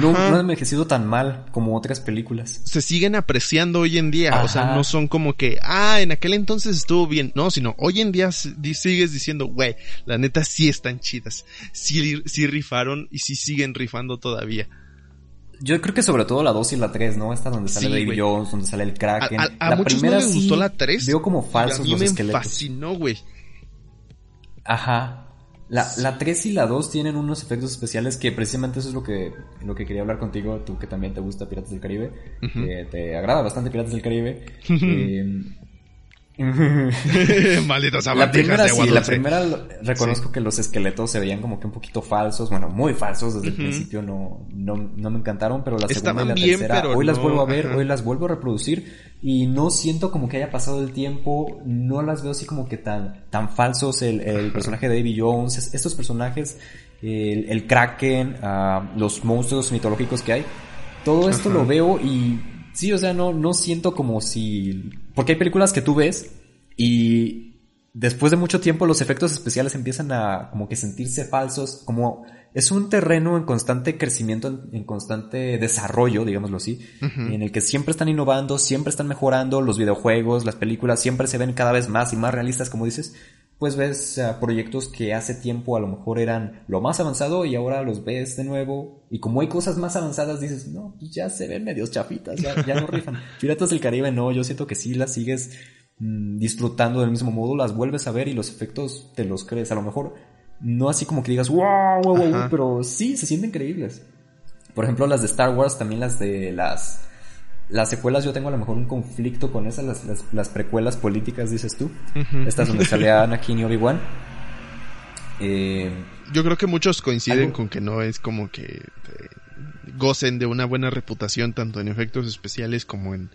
No, no, han envejecido tan mal como otras películas. Se siguen apreciando hoy en día. O sea, no son como que, ah, en aquel entonces estuvo bien. No, sino hoy en día sigues diciendo, güey, la neta sí están chidas. Sí, sí rifaron y sí siguen rifando todavía. Yo creo que sobre todo la 2 y la 3, ¿no? Esta donde sale David Jones, donde sale el Kraken. A, a, a la primera no les gustó la 3. Veo como falsos a mí los me esqueletos. fascinó, güey. Ajá. La, la 3 y la 2 tienen unos efectos especiales que precisamente eso es lo que, lo que quería hablar contigo, tú que también te gusta Piratas del Caribe, uh -huh. que te agrada bastante Piratas del Caribe. eh, Malditos la primera, sí, la primera reconozco sí. que los esqueletos se veían como que un poquito falsos, bueno, muy falsos desde uh -huh. el principio, no, no, no, me encantaron, pero la Estaban segunda y la bien, tercera, hoy no, las vuelvo a ver, ajá. hoy las vuelvo a reproducir y no siento como que haya pasado el tiempo, no las veo así como que tan, tan falsos el, el personaje de Davy Jones, estos personajes, el, el Kraken, uh, los monstruos mitológicos que hay, todo esto ajá. lo veo y Sí, o sea, no, no siento como si... Porque hay películas que tú ves y después de mucho tiempo los efectos especiales empiezan a como que sentirse falsos, como es un terreno en constante crecimiento, en, constante desarrollo, digámoslo así, uh -huh. en el que siempre están innovando, siempre están mejorando los videojuegos, las películas, siempre se ven cada vez más y más realistas, como dices, pues ves uh, proyectos que hace tiempo a lo mejor eran lo más avanzado y ahora los ves de nuevo y como hay cosas más avanzadas dices, no, pues ya se ven medios chafitas, ya, ya no rifan. Piratas del Caribe no, yo siento que sí las sigues mmm, disfrutando del mismo modo, las vuelves a ver y los efectos te los crees, a lo mejor no así como que digas, wow, wow, wow, pero sí, se sienten creíbles. Por ejemplo, las de Star Wars, también las de las las secuelas yo tengo a lo mejor un conflicto con esas, las, las, las precuelas políticas, dices tú. Uh -huh. Estas donde sale Anakin y Obi-Wan. Eh, yo creo que muchos coinciden algo... con que no es como que eh, gocen de una buena reputación tanto en efectos especiales como en...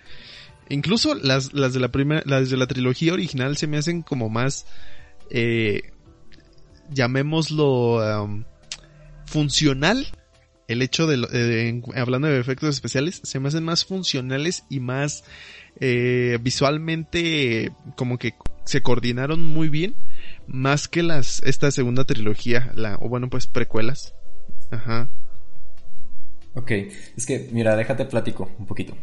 Incluso las, las de la primera, las de la trilogía original se me hacen como más, eh, llamémoslo, um, funcional el hecho de, eh, hablando de efectos especiales, se me hacen más funcionales y más eh, visualmente como que se coordinaron muy bien, más que las esta segunda trilogía, la o bueno pues precuelas. Ajá. Ok, es que mira, déjate platico un poquito.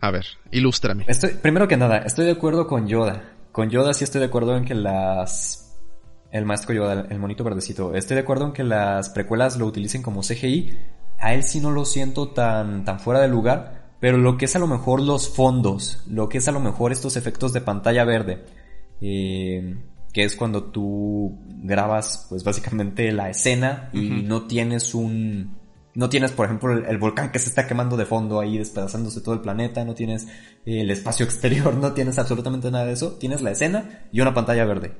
A ver, ilústrame. Estoy, primero que nada, estoy de acuerdo con Yoda. Con Yoda sí estoy de acuerdo en que las el maestro Yoda, el monito verdecito. Estoy de acuerdo en que las precuelas lo utilicen como CGI. A él sí no lo siento tan, tan fuera de lugar. Pero lo que es a lo mejor los fondos, lo que es a lo mejor estos efectos de pantalla verde, eh, que es cuando tú grabas, pues básicamente la escena y uh -huh. no tienes un, no tienes, por ejemplo, el, el, volcán que se está quemando de fondo ahí, despedazándose todo el planeta, no tienes el espacio exterior, no tienes absolutamente nada de eso, tienes la escena y una pantalla verde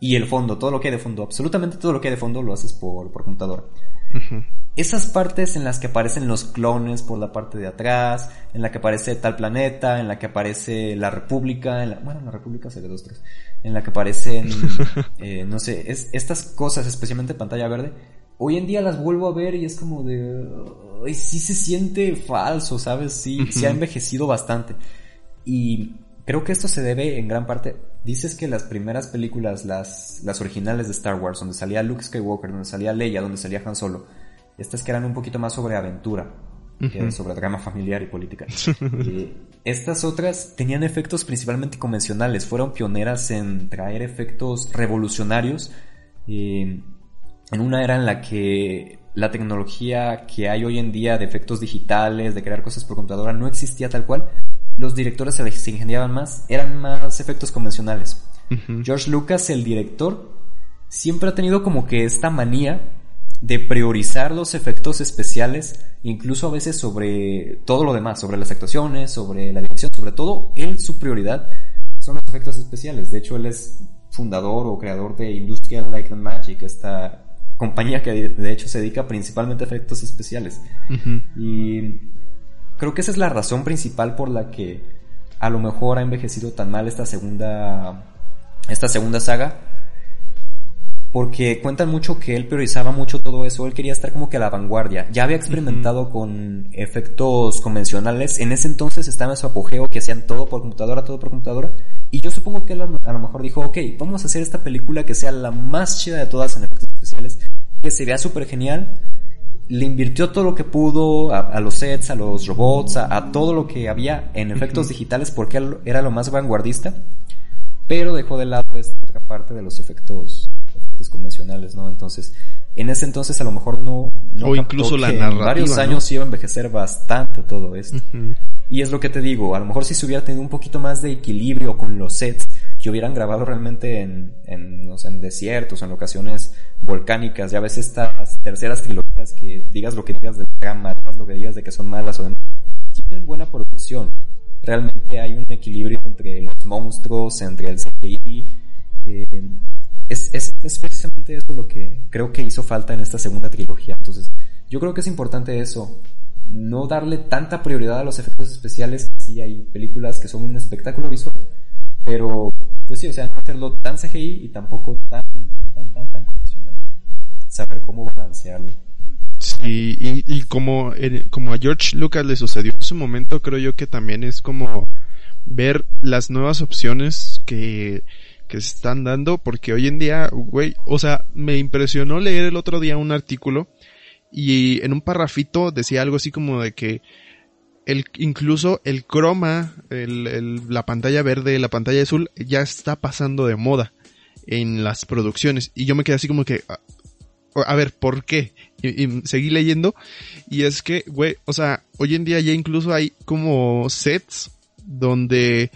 y el fondo, todo lo que hay de fondo, absolutamente todo lo que hay de fondo lo haces por, por computadora. Uh -huh. Esas partes en las que aparecen los clones por la parte de atrás, en la que aparece tal planeta, en la que aparece la república, en la, bueno, la república se ve dos, tres, en la que aparecen, eh, no sé, es, estas cosas, especialmente pantalla verde, hoy en día las vuelvo a ver y es como de, ay, sí se siente falso, ¿sabes? Sí, uh -huh. se ha envejecido bastante. Y creo que esto se debe en gran parte Dices que las primeras películas, las, las originales de Star Wars, donde salía Luke Skywalker, donde salía Leia, donde salía Han Solo, estas que eran un poquito más sobre aventura, uh -huh. sobre drama familiar y política. eh, estas otras tenían efectos principalmente convencionales, fueron pioneras en traer efectos revolucionarios eh, en una era en la que la tecnología que hay hoy en día de efectos digitales, de crear cosas por computadora, no existía tal cual los directores se ingeniaban más, eran más efectos convencionales. Uh -huh. George Lucas, el director, siempre ha tenido como que esta manía de priorizar los efectos especiales, incluso a veces sobre todo lo demás, sobre las actuaciones, sobre la dirección, sobre todo, él su prioridad son los efectos especiales. De hecho, él es fundador o creador de Industrial Light and Magic, esta compañía que de hecho se dedica principalmente a efectos especiales. Y creo que esa es la razón principal por la que a lo mejor ha envejecido tan mal esta segunda esta segunda saga. Porque cuentan mucho que él priorizaba mucho todo eso, él quería estar como que a la vanguardia. Ya había experimentado con efectos convencionales, en ese entonces estaba en su apogeo que hacían todo por computadora, todo por computadora, y yo supongo que él a lo mejor dijo, ok, vamos a hacer esta película que sea la más chida de todas en efectos especiales, que se vea súper genial, le invirtió todo lo que pudo a, los sets, a los robots, a, todo lo que había en efectos digitales porque era lo más vanguardista, pero dejó de lado esta otra parte de los efectos convencionales, ¿no? Entonces, en ese entonces a lo mejor no... o incluso la narrativa. En varios años iba a envejecer bastante todo esto. Y es lo que te digo, a lo mejor si se hubiera tenido un poquito más de equilibrio con los sets, que hubieran grabado realmente en, en, no sé, en desiertos, en locaciones volcánicas, ya ves estas terceras trilogías que digas lo que digas de la gama, digas lo que digas de que son malas o demás, tienen buena producción. Realmente hay un equilibrio entre los monstruos, entre el CGI, eh, es, es, es, precisamente eso lo que creo que hizo falta en esta segunda trilogía. Entonces, yo creo que es importante eso. No darle tanta prioridad a los efectos especiales. Sí, hay películas que son un espectáculo visual. Pero, pues sí, o sea, no hacerlo tan CGI y tampoco tan, tan, tan, tan convencional. Saber cómo balancearlo. Y, y como, como a George Lucas le sucedió en su momento, creo yo que también es como ver las nuevas opciones que que se están dando porque hoy en día, güey, o sea, me impresionó leer el otro día un artículo y en un parrafito decía algo así como de que el, incluso el croma, el, la pantalla verde, la pantalla azul ya está pasando de moda en las producciones. Y yo me quedé así como que a, ver, ¿por qué? Y, seguí leyendo y es que, güey, o sea, hoy en día ya incluso hay como sets donde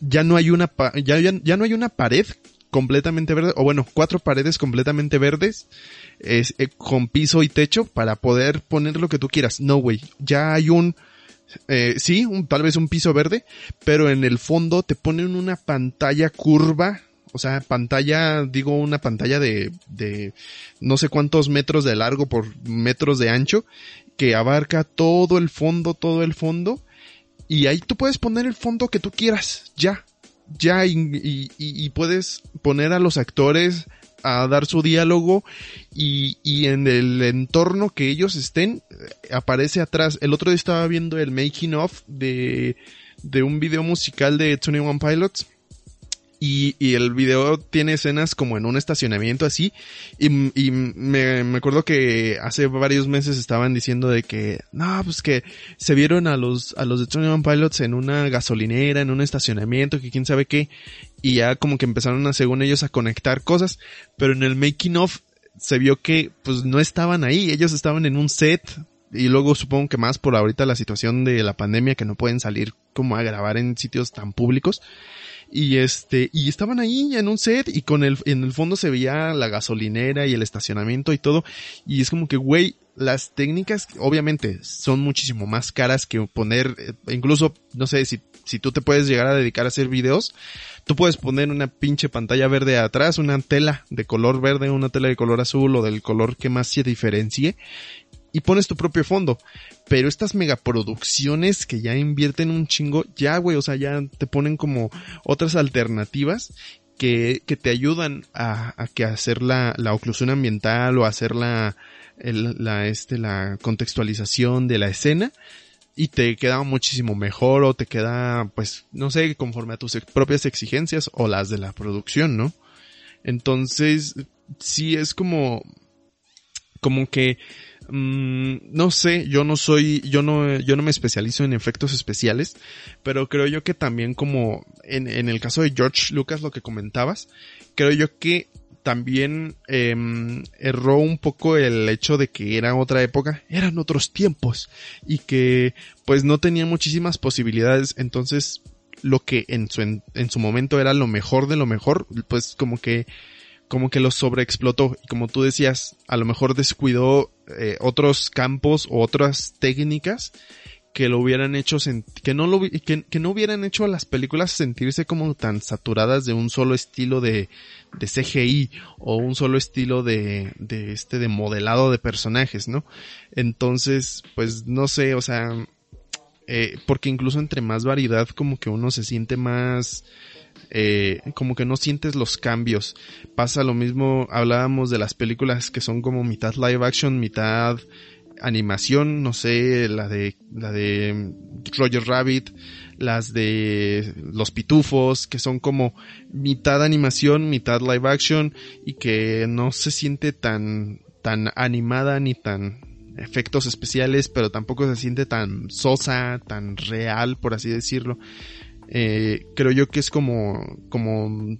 ya no hay una, ya, ya, no hay una pared completamente verde, o bueno, cuatro paredes completamente verdes, es, eh, con piso y techo para poder poner lo que tú quieras. No, güey, ya hay un, eh, sí, un, tal vez un piso verde, pero en el fondo te ponen una pantalla curva, o sea, pantalla, digo una pantalla de, de no sé cuántos metros de largo por metros de ancho, que abarca todo el fondo, todo el fondo, y ahí tú puedes poner el fondo que tú quieras, ya, ya, y, puedes poner a los actores a dar su diálogo y, y, en el entorno que ellos estén eh, aparece atrás. El otro día estaba viendo el making of de, de un video musical de 21 Pilots y, y, el video tiene escenas como en un estacionamiento así. Y, y me, me, acuerdo que hace varios meses estaban diciendo de que, no, pues que se vieron a los, a los de Tony Pilots en una gasolinera, en un estacionamiento, que quién sabe qué. Y ya como que empezaron a, según ellos, a conectar cosas. Pero en el making of se vio que, pues no estaban ahí. Ellos estaban en un set. Y luego supongo que más por ahorita la situación de la pandemia que no pueden salir como a grabar en sitios tan públicos y este, y estaban ahí en un set y con el, en el fondo se veía la gasolinera y el estacionamiento y todo. Y es como que, güey, las técnicas obviamente son muchísimo más caras que poner, eh, incluso, no sé, si, si tú te puedes llegar a dedicar a hacer videos, tú puedes poner una pinche pantalla verde atrás, una tela de color verde, una tela de color azul o del color que más se diferencie y pones tu propio fondo. Pero estas megaproducciones que ya invierten un chingo, ya, güey, o sea, ya te ponen como otras alternativas que, que te ayudan a, a que hacer la, la oclusión ambiental o hacer la, la, este, la contextualización de la escena y te queda muchísimo mejor o te queda, pues, no sé, conforme a tus propias exigencias o las de la producción, ¿no? Entonces, sí es como, como que Mm, no sé, yo no soy, yo no, yo no me especializo en efectos especiales, pero creo yo que también como en, en el caso de George Lucas, lo que comentabas, creo yo que también em, erró un poco el hecho de que era otra época, eran otros tiempos y que pues no tenía muchísimas posibilidades, entonces lo que en su, en su momento era lo mejor de lo mejor, pues como que como que lo sobreexplotó y como tú decías, a lo mejor descuidó eh, otros campos o otras técnicas que lo hubieran hecho que no lo que, no hubieran hecho a las películas sentirse como tan saturadas de un solo estilo de, de CGI o un solo estilo de, de este de modelado de personajes, ¿no? Entonces, pues no sé, o sea, eh, porque incluso entre más variedad como que uno se siente más eh, como que no sientes los cambios. Pasa lo mismo, hablábamos de las películas que son como mitad live action, mitad animación, no sé, la de, la de Roger Rabbit, las de Los Pitufos, que son como mitad animación, mitad live action y que no se siente tan, tan animada ni tan efectos especiales, pero tampoco se siente tan sosa, tan real, por así decirlo. Eh, creo yo que es como, como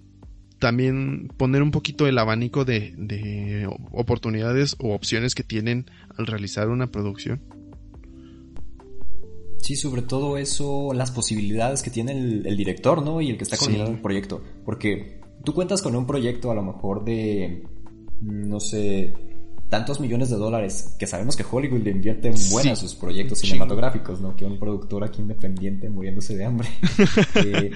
también poner un poquito el abanico de, de oportunidades o opciones que tienen al realizar una producción. Sí, sobre todo eso, las posibilidades que tiene el, director, ¿no? Y el que está coordinando el proyecto. Porque tú cuentas con un proyecto a lo mejor de, no sé, tantos millones de dólares, que sabemos que Hollywood le invierte en sus proyectos cinematográficos, ¿no? Que un productor aquí independiente muriéndose de hambre. Eh,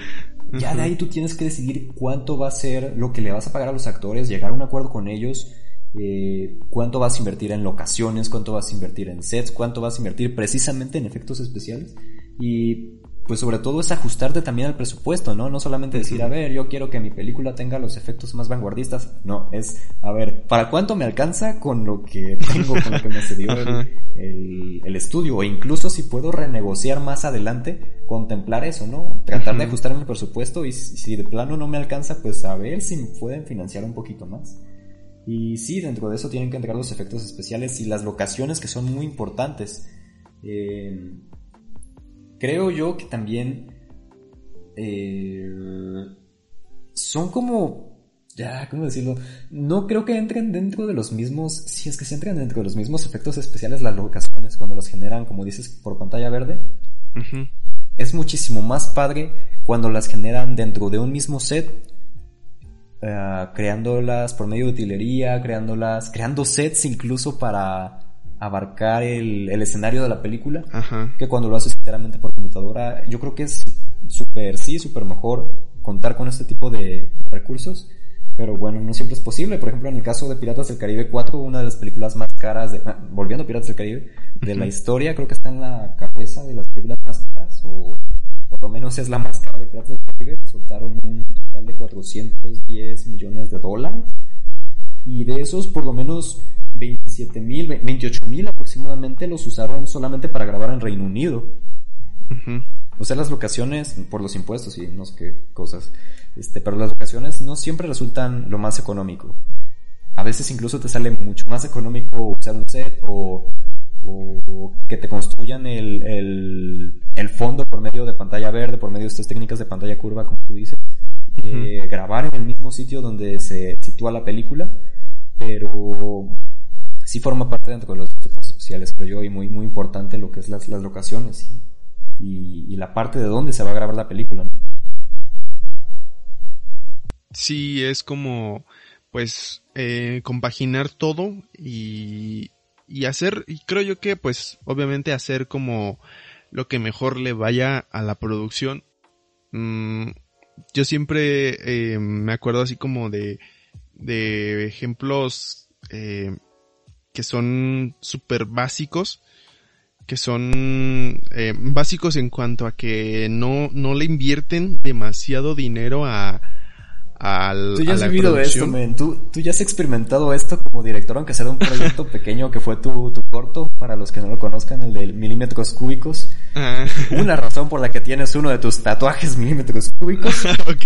ya de ahí tú tienes que decidir cuánto va a ser lo que le vas a pagar a los actores, llegar a un acuerdo con ellos eh, cuánto vas a invertir en locaciones, cuánto vas a invertir en sets, cuánto vas a invertir precisamente en efectos especiales y pues sobre todo es ajustarte también al presupuesto, ¿no? No solamente decir, a ver, yo quiero que mi película tenga los efectos más vanguardistas, no, es, a ver, ¿para cuánto me alcanza con lo que tengo, con lo que me cedió el, el, estudio? O incluso si puedo renegociar más adelante, contemplar eso, ¿no? Tratar de ajustar el presupuesto y si de plano no me alcanza, pues a ver si pueden financiar un poquito más. Y sí, dentro de eso tienen que entrar los efectos especiales y las locaciones que son muy importantes. Eh, creo yo que también eh, son como... Ya, ¿cómo decirlo? No creo que entren dentro de los mismos... Si es que se entran dentro de los mismos efectos especiales las locaciones cuando los generan, como dices, por pantalla verde. Es muchísimo más padre cuando las generan dentro de un mismo set eh, creándolas por medio de utilería, creándolas, creando sets incluso para abarcar el, escenario de la película, que cuando lo haces enteramente por computadora, yo creo que es súper, sí, súper mejor contar con este tipo de recursos, pero bueno, no siempre es posible. Por ejemplo, en el caso de Piratas del Caribe 4, una de las películas más caras, de, ah, volviendo a Piratas del Caribe, de la historia, creo que está en la cabeza de las películas más caras, o por lo menos es la más cara de Piratas del Caribe, soltaron un total de 410 millones de dólares. Y de esos, por lo menos 27 mil, 28 mil aproximadamente los usaron solamente para grabar en Reino Unido. O sea, las locaciones, por los impuestos y no sé qué cosas, este, pero las locaciones no siempre resultan lo más económico. A veces incluso te sale mucho más económico usar un set o o que te construyan el, el, fondo por medio de pantalla verde, por medio de estas técnicas de pantalla curva, como tú dices, eh, grabar en el mismo sitio donde se sitúa la película, pero sí forma parte de los efectos especiales, creo yo, y muy, muy importante lo que es las, las locaciones y, la parte de dónde se va a grabar la película. Sí, es como, pues, eh, compaginar todo y, y hacer, y creo yo que pues obviamente hacer como lo que mejor le vaya a la producción. Mm, yo siempre eh, me acuerdo así como de, de ejemplos eh, que son súper básicos, que son eh, básicos en cuanto a que no, no le invierten demasiado dinero a, al, tú ya has vivido esto, men. Tú, tú, ya has experimentado esto como director, aunque sea de un proyecto pequeño que fue tu, tu corto, para los que no lo conozcan, el de milímetros cúbicos. Una razón por la que tienes uno de tus tatuajes milímetros cúbicos. ok.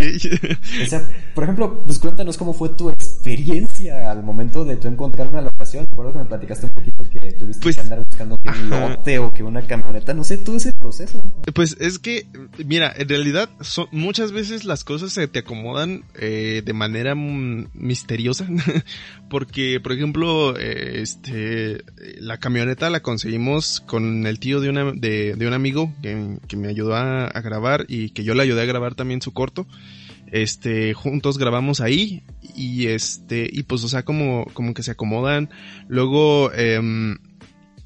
o sea, por ejemplo, pues cuéntanos cómo fue tu experiencia al momento de tú encontrar una locación. Recuerdo que me platicaste un poquito que tuviste pues, que andar buscando que un lote o que una camioneta, no sé, todo ese proceso. Pues es que, mira, en realidad son, muchas veces las cosas se te acomodan eh, de manera misteriosa, porque, por ejemplo, eh, este, la camioneta la conseguimos con el tío de una, de, de un amigo que, me ayudó a, grabar y que yo le ayudé a grabar también su corto. este, juntos grabamos ahí y este, y pues, o sea, como, como que se acomodan. Luego, eh,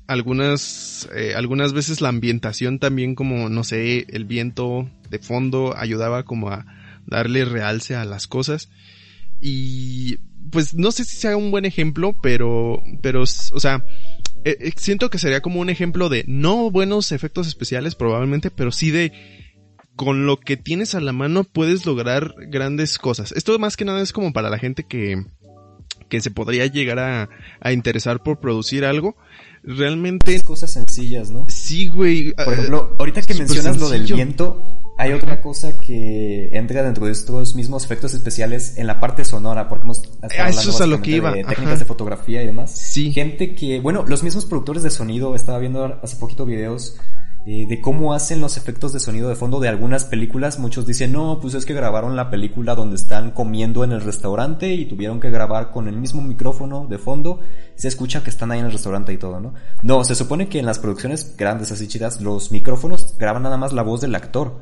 algunas, eh, algunas veces la ambientación también como, no sé, el viento de fondo ayudaba como a darle realce a las cosas. Y pues no sé si sea un buen ejemplo, pero, pero, o sea, eh, eh, siento que sería como un ejemplo de no buenos efectos especiales probablemente, pero sí de con lo que tienes a la mano puedes lograr grandes cosas. Esto más que nada es como para la gente que, que se podría llegar a, a interesar por producir algo. Realmente... Cosas sencillas, ¿no? Sí, güey. Por ejemplo, ahorita que mencionas lo del viento, hay otra cosa que entra dentro de estos mismos efectos especiales en la parte sonora, porque hemos estado Eso es a lo que iba. de técnicas de fotografía y demás. Sí. Gente que, bueno, los mismos productores de sonido, estaba viendo hace poquito videos eh, de cómo hacen los efectos de sonido de fondo de algunas películas. Muchos dicen, no, pues es que grabaron la película donde están comiendo en el restaurante y tuvieron que grabar con el mismo micrófono de fondo. Se escucha que estestán ahí en el restaurante y todo, ¿no? No, se supone que en las producciones grandes así chidas, los micrófonos graban nada más la voz del actor.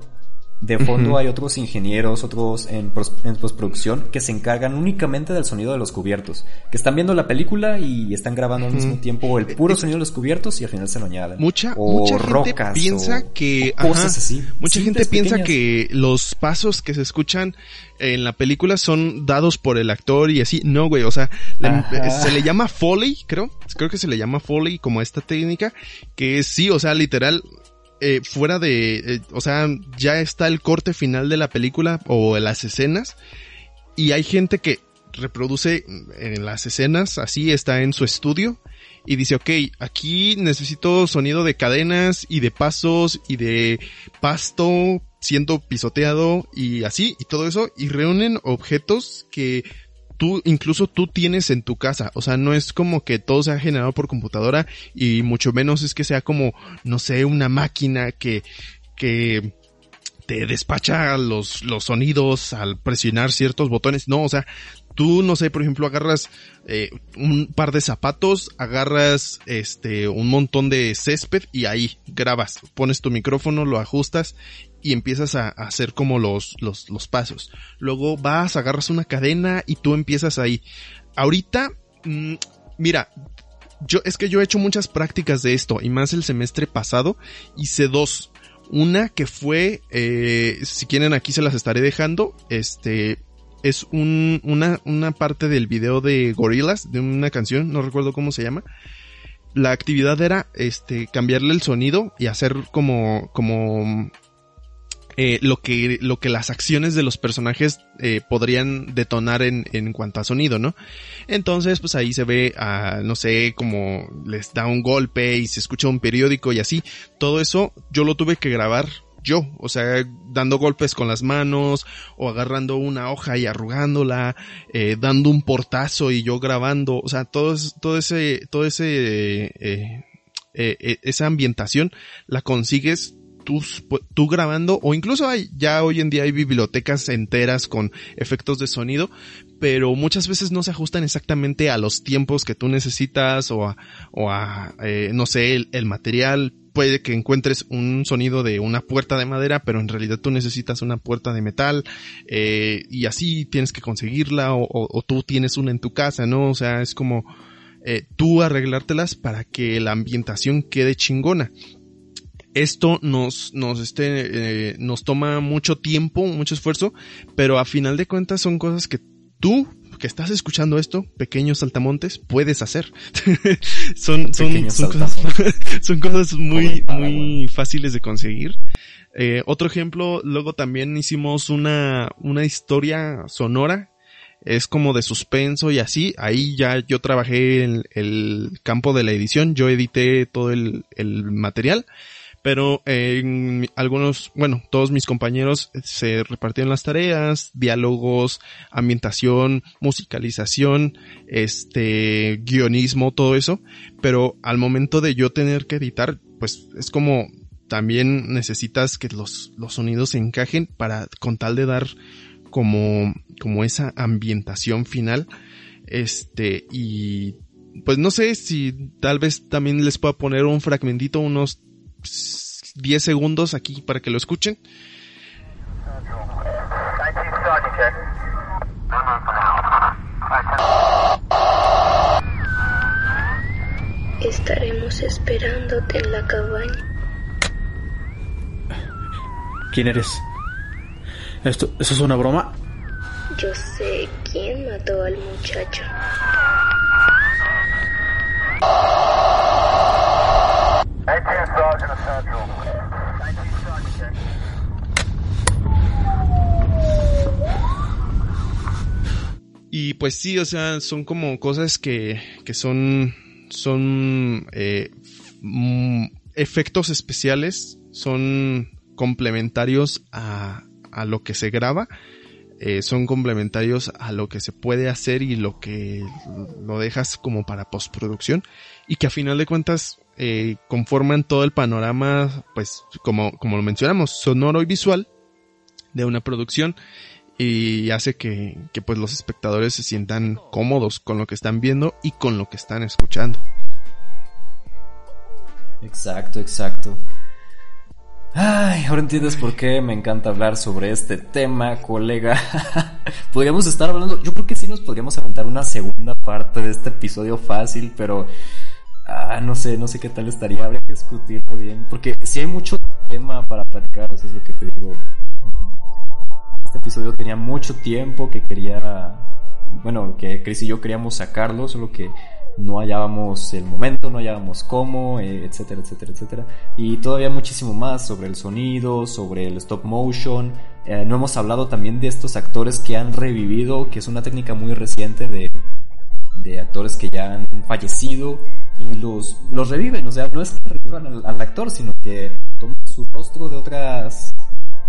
De fondo hay otros ingenieros, otros en, postproducción que se encargan únicamente del sonido de los cubiertos. Que están viendo la película y están grabando al mismo tiempo el puro sonido de los cubiertos y al final se lo añaden. Mucha, mucha gente piensa que... cosas así. Mucha gente piensa que los pasos que se escuchan en la película son dados por el actor y así. No, güey, o sea, se le llama Foley, creo. Creo que se le llama Foley como esta técnica. Que es, sí, o sea, literal, eh, fuera de, eh, o sea, ya está el corte final de la película o las escenas y hay gente que reproduce en las escenas, así está en su estudio y dice, ok, aquí necesito sonido de cadenas y de pasos y de pasto siendo pisoteado y así y todo eso y reúnen objetos que tú, incluso tú tienes en tu casa. O sea, no es como que todo sea generado por computadora y mucho menos es que sea como, no sé, una máquina que, que te despacha los, los sonidos al presionar ciertos botones. No, o sea, tú, no sé, por ejemplo, agarras eh, un par de zapatos, agarras este un montón de césped y ahí grabas, pones tu micrófono, lo ajustas y empiezas a, hacer como los, los, los pasos. Luego vas, agarras una cadena y tú empiezas ahí. Ahorita, mm, mira, yo, es que yo he hecho muchas prácticas de esto y más el semestre pasado hice dos. Una que fue, eh, si quieren aquí se las estaré dejando, este, es un, una, una parte del video de Gorillaz, de una canción, no recuerdo cómo se llama. La actividad era, este, cambiarle el sonido y hacer como, como eh, lo que lo que las acciones de los personajes eh, podrían detonar en, en cuanto a sonido, ¿no? Entonces, pues ahí se ve, a, no sé, como les da un golpe y se escucha un periódico y así. Todo eso yo lo tuve que grabar yo, o sea, dando golpes con las manos o agarrando una hoja y arrugándola, eh, dando un portazo y yo grabando, o sea, todo, todo ese, todo ese, eh, eh, esa ambientación la consigues tú, grabando o incluso hay, ya hoy en día hay bibliotecas enteras con efectos de sonido, pero muchas veces no se ajustan exactamente a los tiempos que tú necesitas o a, o a eh, no sé, el, material. Puede que encuentres un sonido de una puerta de madera, pero en realidad tú necesitas una puerta de metal eh, y así tienes que conseguirla o, tú tienes una en tu casa, ¿no? O sea, es como eh, tú arreglártelas para que la ambientación quede chingona esto nos, nos, este, eh, nos toma mucho tiempo, mucho esfuerzo, pero a final de cuentas son cosas que tú que estás escuchando esto, pequeños saltamontes, puedes hacer. son, son, son, cosas, son cosas muy, muy fáciles de conseguir. Eh, otro ejemplo, luego también hicimos una, una historia sonora es como de suspenso y así. Ahí ya yo trabajé en el campo de la edición, yo edité todo el, el material pero en algunos, bueno, todos mis compañeros se repartieron las tareas, diálogos, ambientación, musicalización, este, guionismo, todo eso, pero al momento de yo tener que editar, pues es como también necesitas que los, los sonidos se encajen para, con tal de dar como, como esa ambientación final, este, y pues no sé si tal vez también les pueda poner un fragmentito, unos 10 segundos aquí para que lo escuchen. Estaremos esperándote en la cabaña. ¿Quién eres? ¿Esto, ¿Eso es una broma? Yo sé quién mató al muchacho. Y pues sí, o sea, son como cosas que, que son, son eh, mm, efectos especiales, son complementarios a, a lo que se graba, eh, son complementarios a lo que se puede hacer y lo que lo dejas como para postproducción y que a final de cuentas eh, conforman todo el panorama, pues como, como lo mencionamos, sonoro y visual de una producción y hace que, que pues los espectadores se sientan cómodos con lo que están viendo y con lo que están escuchando. Exacto, exacto. Ay, ahora entiendes por qué me encanta hablar sobre este tema, colega. podríamos estar hablando, yo creo que sí nos podríamos aventar una segunda parte de este episodio fácil, pero ah, no sé, no sé qué tal estaría, habría que discutirlo bien, porque si hay mucho tema para platicar, eso es lo que te digo. Este episodio tenía mucho tiempo que quería, bueno, que Chris y yo queríamos sacarlo, solo que no hallábamos el momento, no hallábamos cómo, eh, etcétera, etcétera, etcétera. Y todavía muchísimo más sobre el sonido, sobre el stop motion. Eh, no hemos hablado también de estos actores que han revivido, que es una técnica muy reciente de, de actores que ya han fallecido y los, los reviven. O sea, no es que revivan al, al actor, sino que toman su rostro de otras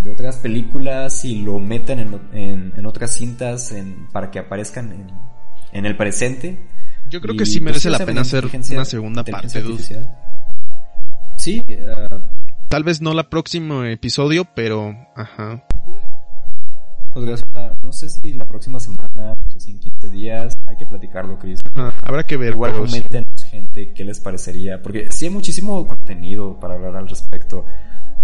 de otras películas y lo meten en, en, en otras cintas en, para que aparezcan en, el presente. Yo creo que sí merece la pena hacer una segunda parte. Sí, uh, Tal vez no la próximo episodio, pero ajá. no sé si la próxima semana, no sé si en 15 días, hay que platicarlo, Chris. Ajá, habrá que ver. Igual comenten gente qué les parecería, porque sí hay muchísimo contenido para hablar al respecto.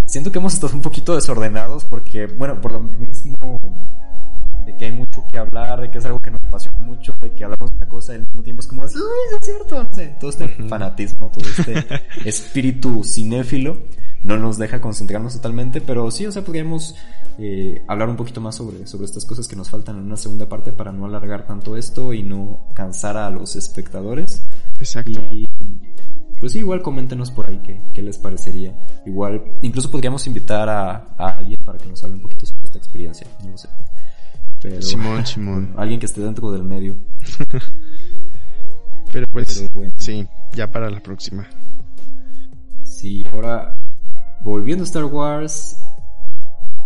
Siento que hemos estado un poquito desordenados porque, bueno, por lo mismo de que hay mucho que hablar, de que es algo que nos apasiona mucho, de que hablamos de una cosa y al mismo tiempo es como, ¡ay, es cierto! No sé, todo este fanatismo, todo este espíritu cinéfilo no nos deja concentrarnos totalmente, pero sí, o sea, podríamos eh, hablar un poquito más sobre, sobre estas cosas que nos faltan en una segunda parte para no alargar tanto esto y no cansar a los espectadores. Exacto. Y pues sí, igual coméntenos por ahí qué, qué les parecería. Igual, incluso podríamos invitar a, a alguien para que nos hable un poquito sobre esta experiencia, no lo sé. Pero, Simón, Simón. alguien que esté dentro del medio. Pero pues, Pero bueno. sí, ya para la próxima. Sí, ahora volviendo a Star Wars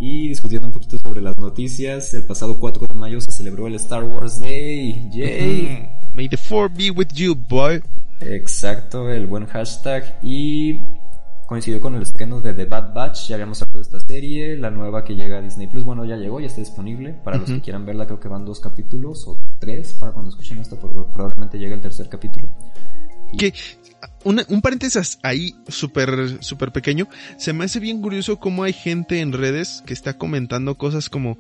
y discutiendo un poquito sobre las noticias, el pasado 4 de mayo se celebró el Star Wars Day. ¡Yay! May the four be with you, boy. Exacto, el buen hashtag. Y coincidió con el estreno de The Bad Batch. Ya habíamos hablado de esta serie. La nueva que llega a Disney Plus. Bueno, ya llegó, ya está disponible. Para los que quieran verla, creo que van dos capítulos o tres para cuando escuchen esto, porque probablemente llegue el tercer capítulo. Que una- un paréntesis ahí súper súper pequeño. Se me hace bien curioso cómo hay gente en redes que está comentando cosas como,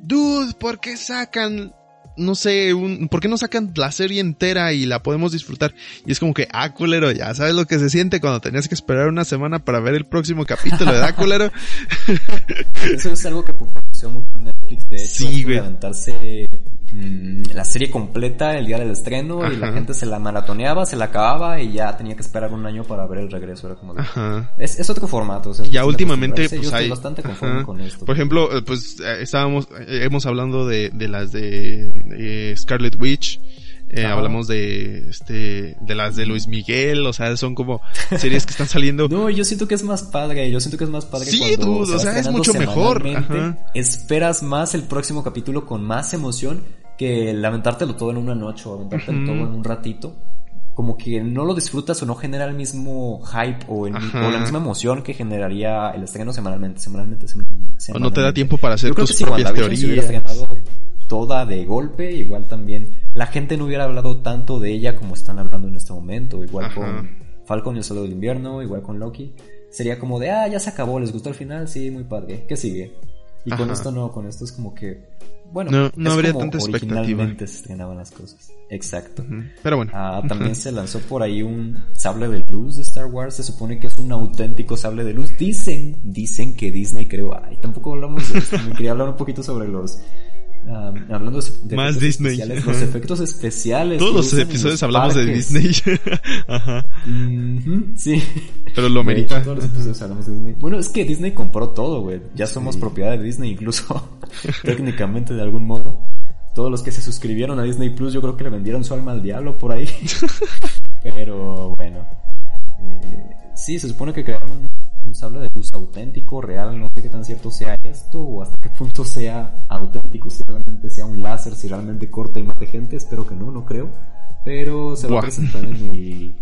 dude, ¿por qué sacan no sé, un, ¿por qué no sacan la serie entera y la podemos disfrutar? Y es como que, ah, culero, ya sabes lo que se siente cuando tenías que esperar una semana para ver el próximo capítulo, ¿verdad, culero? Eso es algo que popularizó mucho Netflix, de hecho, Sí, de güey. aventarse mm, la serie completa el día del estreno y la Ajá. gente se la maratoneaba, se la acababa y ya tenía que esperar un año para ver el regreso. Era como de- Ajá. es, es otro formato. o sea, Ya de últimamente, pues hay- bastante conforme ajá. con esto. Por ejemplo, eh, pues eh, estábamos, eh, hemos hablando de, de las de eh, Scarlet Witch, eh, hablamos de este, de las de Luis Miguel, o sea, son como series que están saliendo. No, yo siento que es más padre, yo siento que es más padre Sí, cuando dude, se o sea, es mucho mejor, ajá. Esperas más el próximo capítulo con más emoción que lamentártelo todo en una noche o aventártelo todo en un ratito. Como que no lo disfrutas o no genera el mismo hype o, el- Ajá. o la misma emoción que generaría el estreno semanalmente, semanalmente, semanalmente. O no te da tiempo para hacer Yo tus propias teorías. Toda de golpe, igual también la gente no hubiera hablado tanto de ella como están hablando en este momento. Igual Ajá. con Falcon y el Soldado del Invierno, igual con Loki. Sería como de, ah, ya se acabó, ¿les gustó el final? Sí, muy padre. ¿Qué sigue? Y con esto no, con esto es como que bueno, no, no es habría como tanta expectativa. originalmente se estrenaban las cosas. Exacto. Pero bueno. Ah, también se lanzó por ahí un sable de luz de Star Wars. Se supone que es un auténtico sable de luz. Dicen, dicen que Disney creó. Ay, tampoco hablamos de esto. Me quería hablar un poquito sobre los. Ah, hablando de, Más Disney. especiales, los efectos especiales. Todos los episodios los hablamos de. Disney. Ajá. Sí. Pero lo merita. todos los episodios hablamos de Disney. Bueno, es que Disney compró todo, güey. Ya somos propiedad de Disney, incluso técnicamente de algún modo. Todos los que se suscribieron a Disney Plus, yo creo que le vendieron su alma al diablo por ahí. Pero bueno. Eh, sí, se supone que crearon un, sable de luz auténtico, real. No sé qué tan cierto sea esto o hasta qué punto sea auténtico. Si realmente sea un láser, si realmente corta y mate gente. Espero que no, no creo. Pero se va a presentar en el.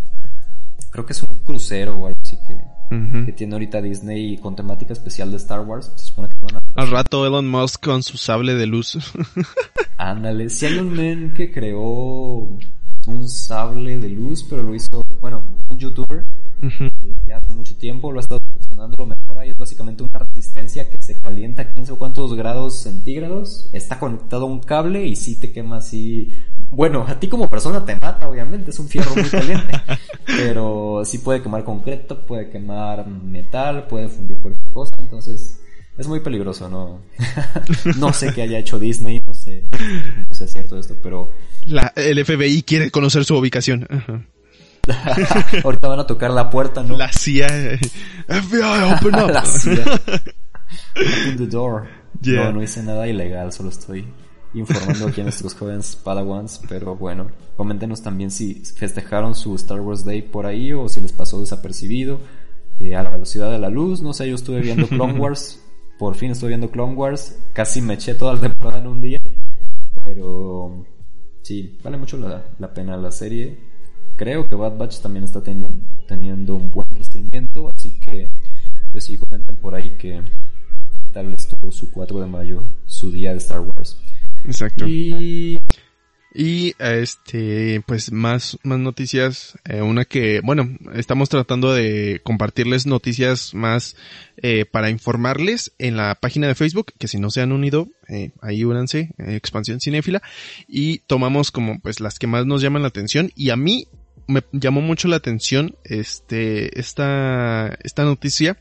Creo que es un crucero o algo así que, Ujú. que tiene ahorita Disney con temática especial de Star Wars. Se supone que van a Al rato Elon Musk con su sable de luz. Ándale, si hay un men que creó un sable de luz, pero lo hizo, bueno, un youtuber, Ya hace mucho tiempo lo ha estado perfeccionando, lo mejora y es básicamente una resistencia que se calienta a quién sabe cuántos grados centígrados, está conectado a un cable y sí te quema así. Bueno, a ti como persona te mata, obviamente, es un fierro muy caliente, pero sí puede quemar concreto, puede quemar metal, puede fundir cualquier cosa, entonces es muy peligroso, ¿no? no sé qué haya hecho Disney, no sé, no sé si es cierto esto, pero La, el FBI quiere conocer su ubicación. Ajá. ahorita van a tocar la puerta, ¿no? La CIA. eh, FBI, open up. La CIA. Open the door. Yeah. No, no hice nada ilegal, solo estoy informando aquí a nuestros jóvenes Padawans, pero bueno, coméntenos también si festejaron su Star Wars Day por ahí o si les pasó desapercibido eh, a la velocidad de la luz, no sé, yo estuve viendo Clone Wars, por fin estuve viendo Clone Wars, casi me eché toda la temporada en un día, pero sí, vale mucho la, la pena la serie. Creo que Bad Batch también está teni- teniendo un buen recibimiento, así que pues sí, comenten por ahí que tal estuvo su 4 de mayo, su día de Star Wars. Exacto. Y Y este, pues más, más noticias. Eh, una que, bueno, estamos tratando de compartirles noticias más eh, para informarles en la página de Facebook, que si no se han unido, eh, ahí únanse, eh, Expansión Cinéfila, y tomamos como pues las que más nos llaman la atención. Y a mí me llamó mucho la atención este, esta, esta noticia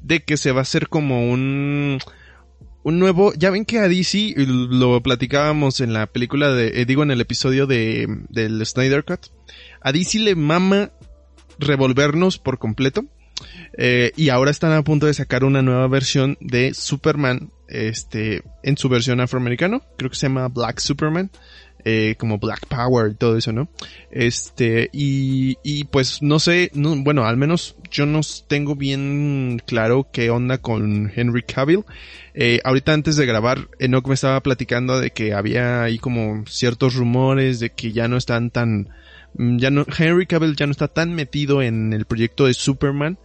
de que se va a hacer como un, un nuevo, ya ven que a DC lo platicábamos en la película de, eh, digo en el episodio de, del Snyder Cut, a DC le mama revolvernos por completo. eh, y ahora están a punto de sacar una nueva versión de Superman, este, en su versión afroamericano, creo que se llama Black Superman, eh, como Black Power y todo eso, ¿no? Este, y, y pues no sé, no, bueno, al menos yo no tengo bien claro qué onda con Henry Cavill. Eh, ahorita antes de grabar, Enoch me estaba platicando de que había ahí como ciertos rumores de que ya no están tan, mm, ya no, Henry Cavill ya no está tan metido en el proyecto de Superman,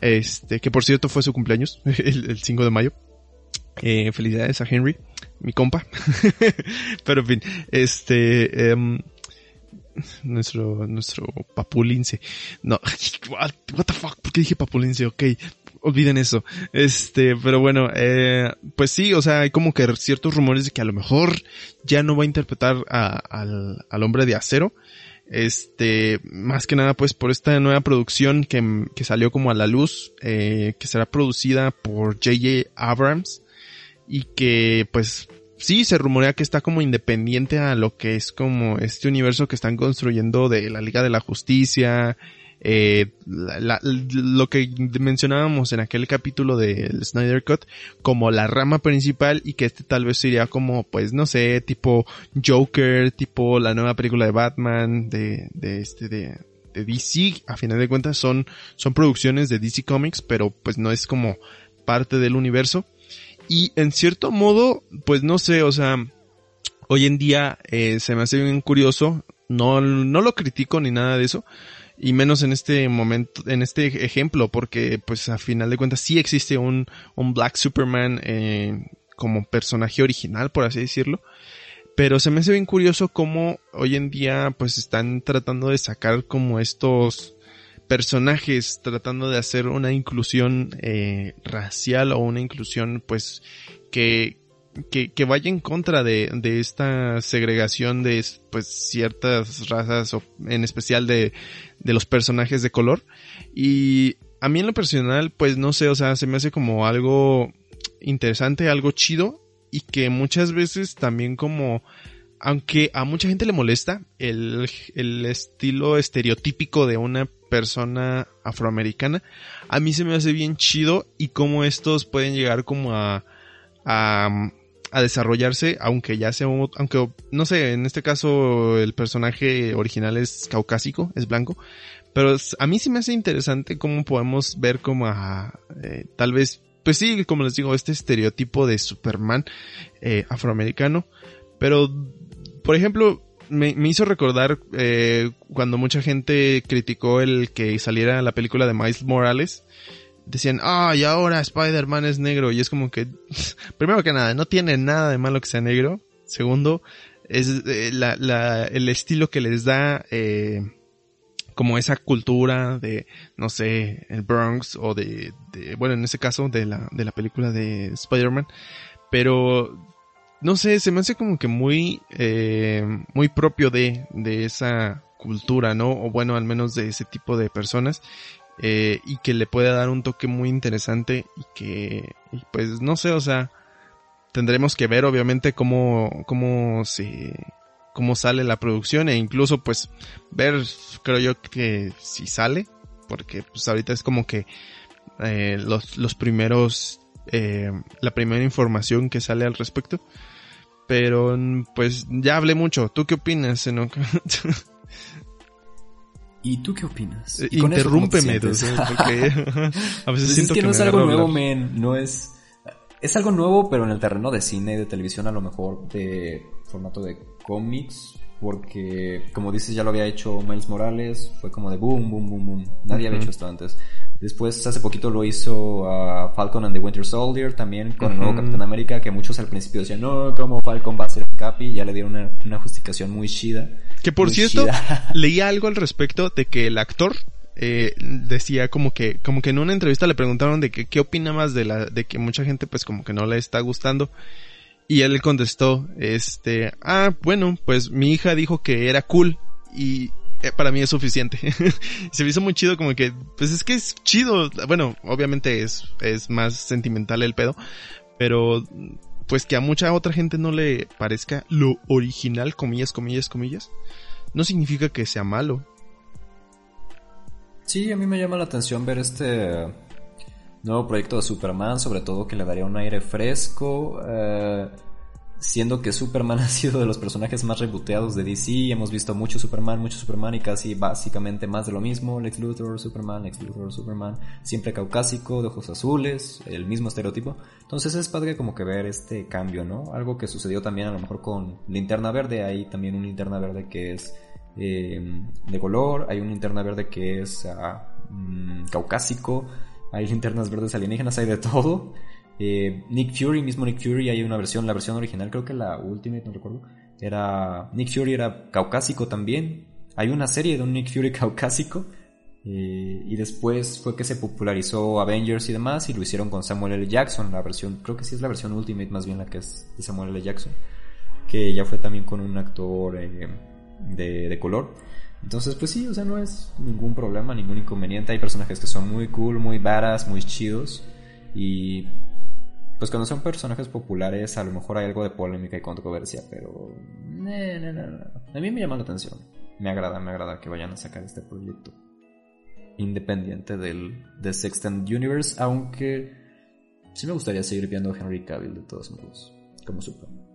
este, que por cierto fue su cumpleaños, el, el 5 de mayo. Eh, felicidades a Henry, mi compa. Pero en fin, este, em, nuestro, nuestro papulince. No, what, the fuck, ¿por qué dije papulince? Ok, olviden eso. Este, pero bueno, eh, pues sí, o sea, hay como que ciertos rumores de que a lo mejor ya no va a interpretar al, al hombre de acero. Este, más que nada pues por esta nueva producción que, que salió como a la luz, eh, que será producida por J.J. Abrams y que pues sí se rumorea que está como independiente a lo que es como este universo que están construyendo de la Liga de la Justicia, eh, la- la- lo que mencionábamos en aquel capítulo del Snyder Cut como la rama principal y que este tal vez sería como pues no sé tipo Joker tipo la nueva película de Batman de, de este de, de DC a final de cuentas son son producciones de DC Comics pero pues no es como parte del universo y en cierto modo pues no sé o sea hoy en día eh, se me hace bien curioso no no lo critico ni nada de eso y menos en este momento, en este ejemplo, porque pues a final de cuentas sí existe un, un Black Superman eh, como personaje original, por así decirlo. Pero se me hace bien curioso cómo hoy en día pues están tratando de sacar como estos personajes, tratando de hacer una inclusión eh, racial o una inclusión pues que que, que vaya en contra de, de esta segregación de pues ciertas razas o en especial de, de los personajes de color. Y a mí en lo personal pues no sé o sea se me hace como algo interesante algo chido y que muchas veces también como aunque a mucha gente le molesta el, el estilo estereotípico de una persona afroamericana, a mí se me hace bien chido y cómo estos pueden llegar como a, a, desarrollarse, aunque ya sea, aunque no sé, en este caso el personaje original es caucásico, es blanco, pero a mí sí me hace interesante cómo podemos ver como a, eh, tal vez, pues sí, como les digo, este estereotipo de Superman eh, afroamericano, pero por ejemplo, me, hizo recordar eh, cuando mucha gente criticó el que saliera la película de Miles Morales. Decían, ah, y ahora Spider-Man es negro. Y es como que, primero que nada, no tiene nada de malo que sea negro. Segundo, es eh, la, la, el estilo que les da eh, como esa cultura de, no sé, el Bronx o de, de, bueno, en ese caso de la, de la película de Spider-Man. Pero no sé, se me hace como que muy, eh, muy propio de, de esa cultura, ¿no? O bueno, al menos de ese tipo de personas. Eh, y que le pueda dar un toque muy interesante y que, pues no sé, o sea, tendremos que ver obviamente cómo, cómo se, cómo sale la producción e incluso pues ver, creo yo que si sale, porque pues ahorita es como que eh, los, los primeros, eh, la primera información que sale al respecto. Pero pues ya hablé mucho. ¿Tú qué opinas, Enoch? ¿Y tú qué opinas? ¿Y Interrúmpeme, porque a veces pues siento es que, no es algo nuevo, men. No es... Es algo nuevo, pero en el terreno de cine, de televisión, a lo mejor de formato de cómics, porque como dices ya lo había hecho Miles Morales, fue como de boom, boom, boom, boom. Nadie había hecho esto antes. Después hace poquito lo hizo a Falcon and the Winter Soldier también con el nuevo Capitán América, que muchos al principio decían, no, ¿cómo Falcon va a ser el Capi? Ya le dieron una, justificación muy chida. Que por cierto, leía algo al respecto de que el actor eh, decía como que, como que en una entrevista le preguntaron de que qué opina más de la, de que mucha gente pues como que no le está gustando. Y él contestó, este, ah, bueno, pues mi hija dijo que era cool y eh, para mí es suficiente. Se me hizo muy chido como que, pues es que es chido. Bueno, obviamente es, es más sentimental el pedo, pero pues que a mucha otra gente no le parezca lo original, comillas, comillas, comillas, no significa que sea malo. Sí, a mí me llama la atención ver este nuevo proyecto de Superman, sobre todo que le daría un aire fresco, eh, siendo que Superman ha sido de los personajes más rebooteados de DC, hemos visto mucho Superman, mucho Superman y casi básicamente más de lo mismo, Lex Luthor, Superman, Lex Luthor, Superman, siempre caucásico, de ojos azules, el mismo estereotipo. Entonces es padre como que ver este cambio, ¿no? Algo que sucedió también a lo mejor con Linterna Verde, hay también un Linterna Verde que es eh, de color, hay un Linterna Verde que es ah, mm, caucásico, hay linternas verdes alienígenas, hay de todo. Eh, Nick Fury, mismo Nick Fury, hay una versión, la versión original, creo que la Ultimate, no recuerdo. Era. Nick Fury era caucásico también. Hay una serie de un Nick Fury caucásico. Eh, y después fue que se popularizó Avengers y demás. Y lo hicieron con Samuel L. Jackson, la versión, creo que sí es la versión Ultimate, más bien la que es de Samuel L. Jackson. Que ya fue también con un actor eh, de, de color. Entonces, pues sí, o sea, no es ningún problema, ningún inconveniente. Hay personajes que son muy cool, muy badass, muy chidos. Y pues cuando son personajes populares, a lo mejor hay algo de polémica y controversia, pero. A mí me llama la atención. Me agrada, me agrada que vayan a sacar este proyecto. Independiente del de Sextant Universe, aunque sí me gustaría seguir viendo a Henry Cavill de todos modos, como Superman.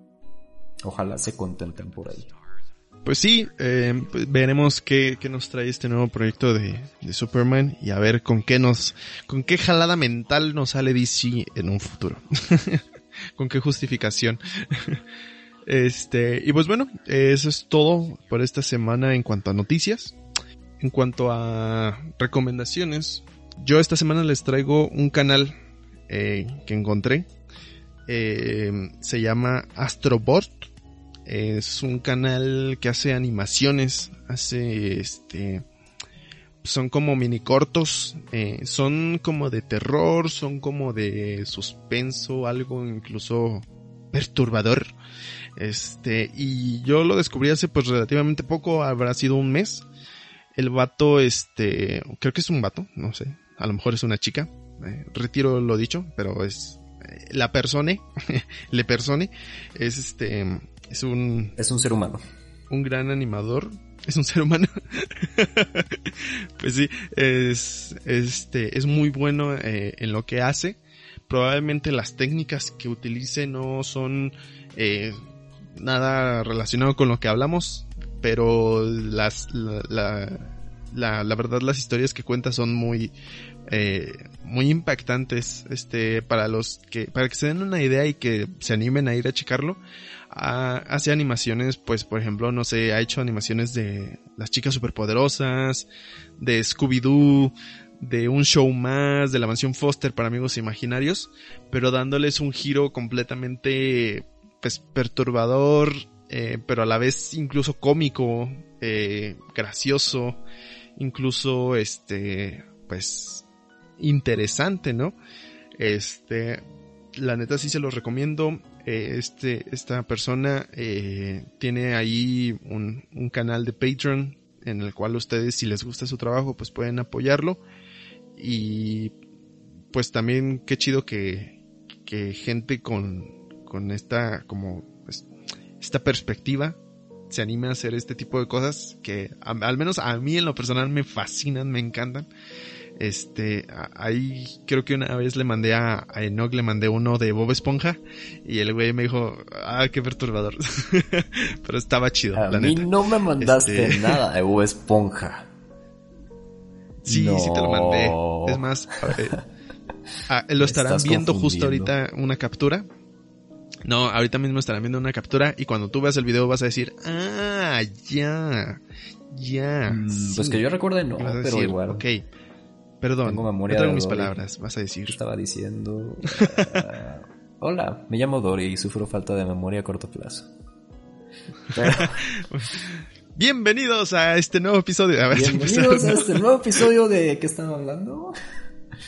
Ojalá se contenten por ahí pues sí, eh, pues veremos qué, qué, nos trae este nuevo proyecto de, de, Superman y a ver con qué nos, con qué jalada mental nos sale DC en un futuro. con qué justificación. este, y pues bueno, eso es todo por esta semana en cuanto a noticias. En cuanto a recomendaciones, yo esta semana les traigo un canal eh, que encontré. Eh, se llama Astrobot es un canal que hace animaciones, hace este... Son como mini cortos, eh, son como de terror, son como de suspenso, algo incluso perturbador. Este, y yo lo descubrí hace pues relativamente poco, habrá sido un mes. El vato, este, creo que es un vato, no sé, a lo mejor es una chica, eh, retiro lo dicho, pero es eh, la persona, le persone, es este, es un... Es un ser humano. Un gran animador, es un ser humano. pues sí, es, este, es muy bueno eh, en lo que hace. Probablemente las técnicas que utilice no son eh, nada relacionado con lo que hablamos, pero las, la, la, la, verdad las historias que cuenta son muy, eh, muy impactantes, este, para los que, para que se den una idea y que se animen a ir a checarlo. Hace animaciones, pues, por ejemplo, no sé, ha hecho animaciones de las chicas superpoderosas, de Scooby-Doo, de un show más, de la mansión Foster para amigos imaginarios, pero dándoles un giro completamente pues perturbador, eh, pero a la vez incluso cómico, eh, gracioso, incluso este, pues interesante, ¿no? Este, la neta sí se los recomiendo. Eh, este, esta persona eh, tiene ahí un, un canal de Patreon en el cual ustedes, si les gusta su trabajo, pues pueden apoyarlo. Y pues también qué chido que, que gente con, con esta como pues, esta perspectiva se anime a hacer este tipo de cosas que al menos a mí en lo personal me fascinan, me encantan. Este, ahí creo que una vez le mandé a, a Enoch, le mandé uno de Bob Esponja y el güey me dijo, ah, qué perturbador. Pero estaba chido, a mí no me mandaste este... nada de Bob Esponja. Sí, no. sí te lo mandé. Es más, eh, ah, lo estarán viendo justo ahorita una captura no, ahorita mismo estarán viendo una captura y cuando tú veas el video vas a decir, ah, ya, ya. Mm, sí. Pues que yo recuerde no, pero igual. Ok, perdón, Tengo memoria no traigo mis palabras, vas a decir. Estaba diciendo... uh, hola, me llamo Dory y sufro falta de memoria a corto plazo. Pero, Bienvenidos a este nuevo episodio. A ver, bienvenidos a este nuevo episodio de ¿qué están hablando?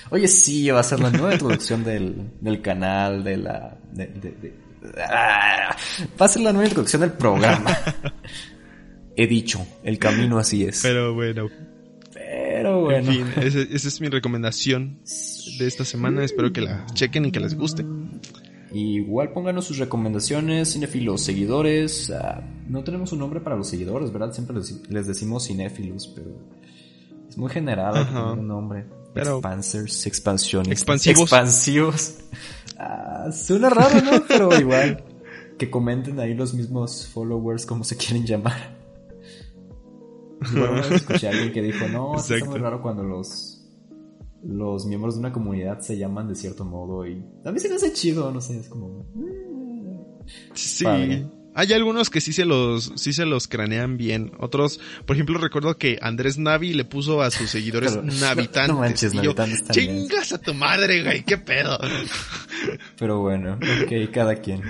Oye, sí, va a ser la nueva introducción del, del canal, de la... De, de, de, ah, va a ser la nueva introducción del programa. He dicho, el camino así es. Pero bueno. Pero bueno. En fin, esa, esa es mi recomendación de esta semana. Espero que la chequen y que les guste. Igual pónganos sus recomendaciones, cinéfilos, seguidores. Uh, no tenemos un nombre para los seguidores, ¿verdad? Siempre les, les decimos cinéfilos, pero es muy general tener un nombre. Pero- Expansers, expansiones. Expansivos. Expansivos. Ah, suena raro, ¿no? Pero igual. Que comenten ahí los mismos followers como se quieren llamar. Bueno, una vez escuché a alguien que dijo, no, es muy raro cuando los los miembros de una comunidad se llaman de cierto modo y a mí se me hace chido, no sé, es como... Sí. Padre. Hay algunos que sí se los, sí se los cranean bien. Otros, por ejemplo, recuerdo que Andrés Navi le puso a sus seguidores Pero- Navitantes. no manches, y yo, Navitantes. Chingas a tu madre, güey, qué pedo. Pero bueno, ok, cada quien.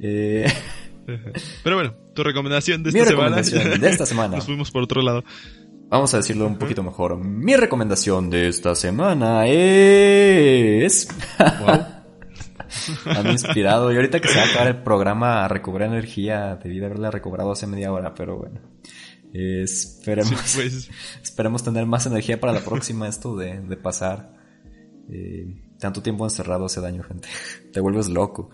Eh, Pero bueno, tu recomendación de Mi esta semana. recomendación de esta semana. Nos fuimos por otro lado. vamos a decirlo un poquito mejor. Mi recomendación de esta semana es... Ando inspirado. Y ahorita que se va a acabar el programa recobrar energía, debí de haberla recobrado hace media hora, pero bueno. Eh, esperemos, Sí, pues. esperemos tener más energía para la próxima. Esto de, de pasar eh, tanto tiempo encerrado hace daño, gente. Te vuelves loco.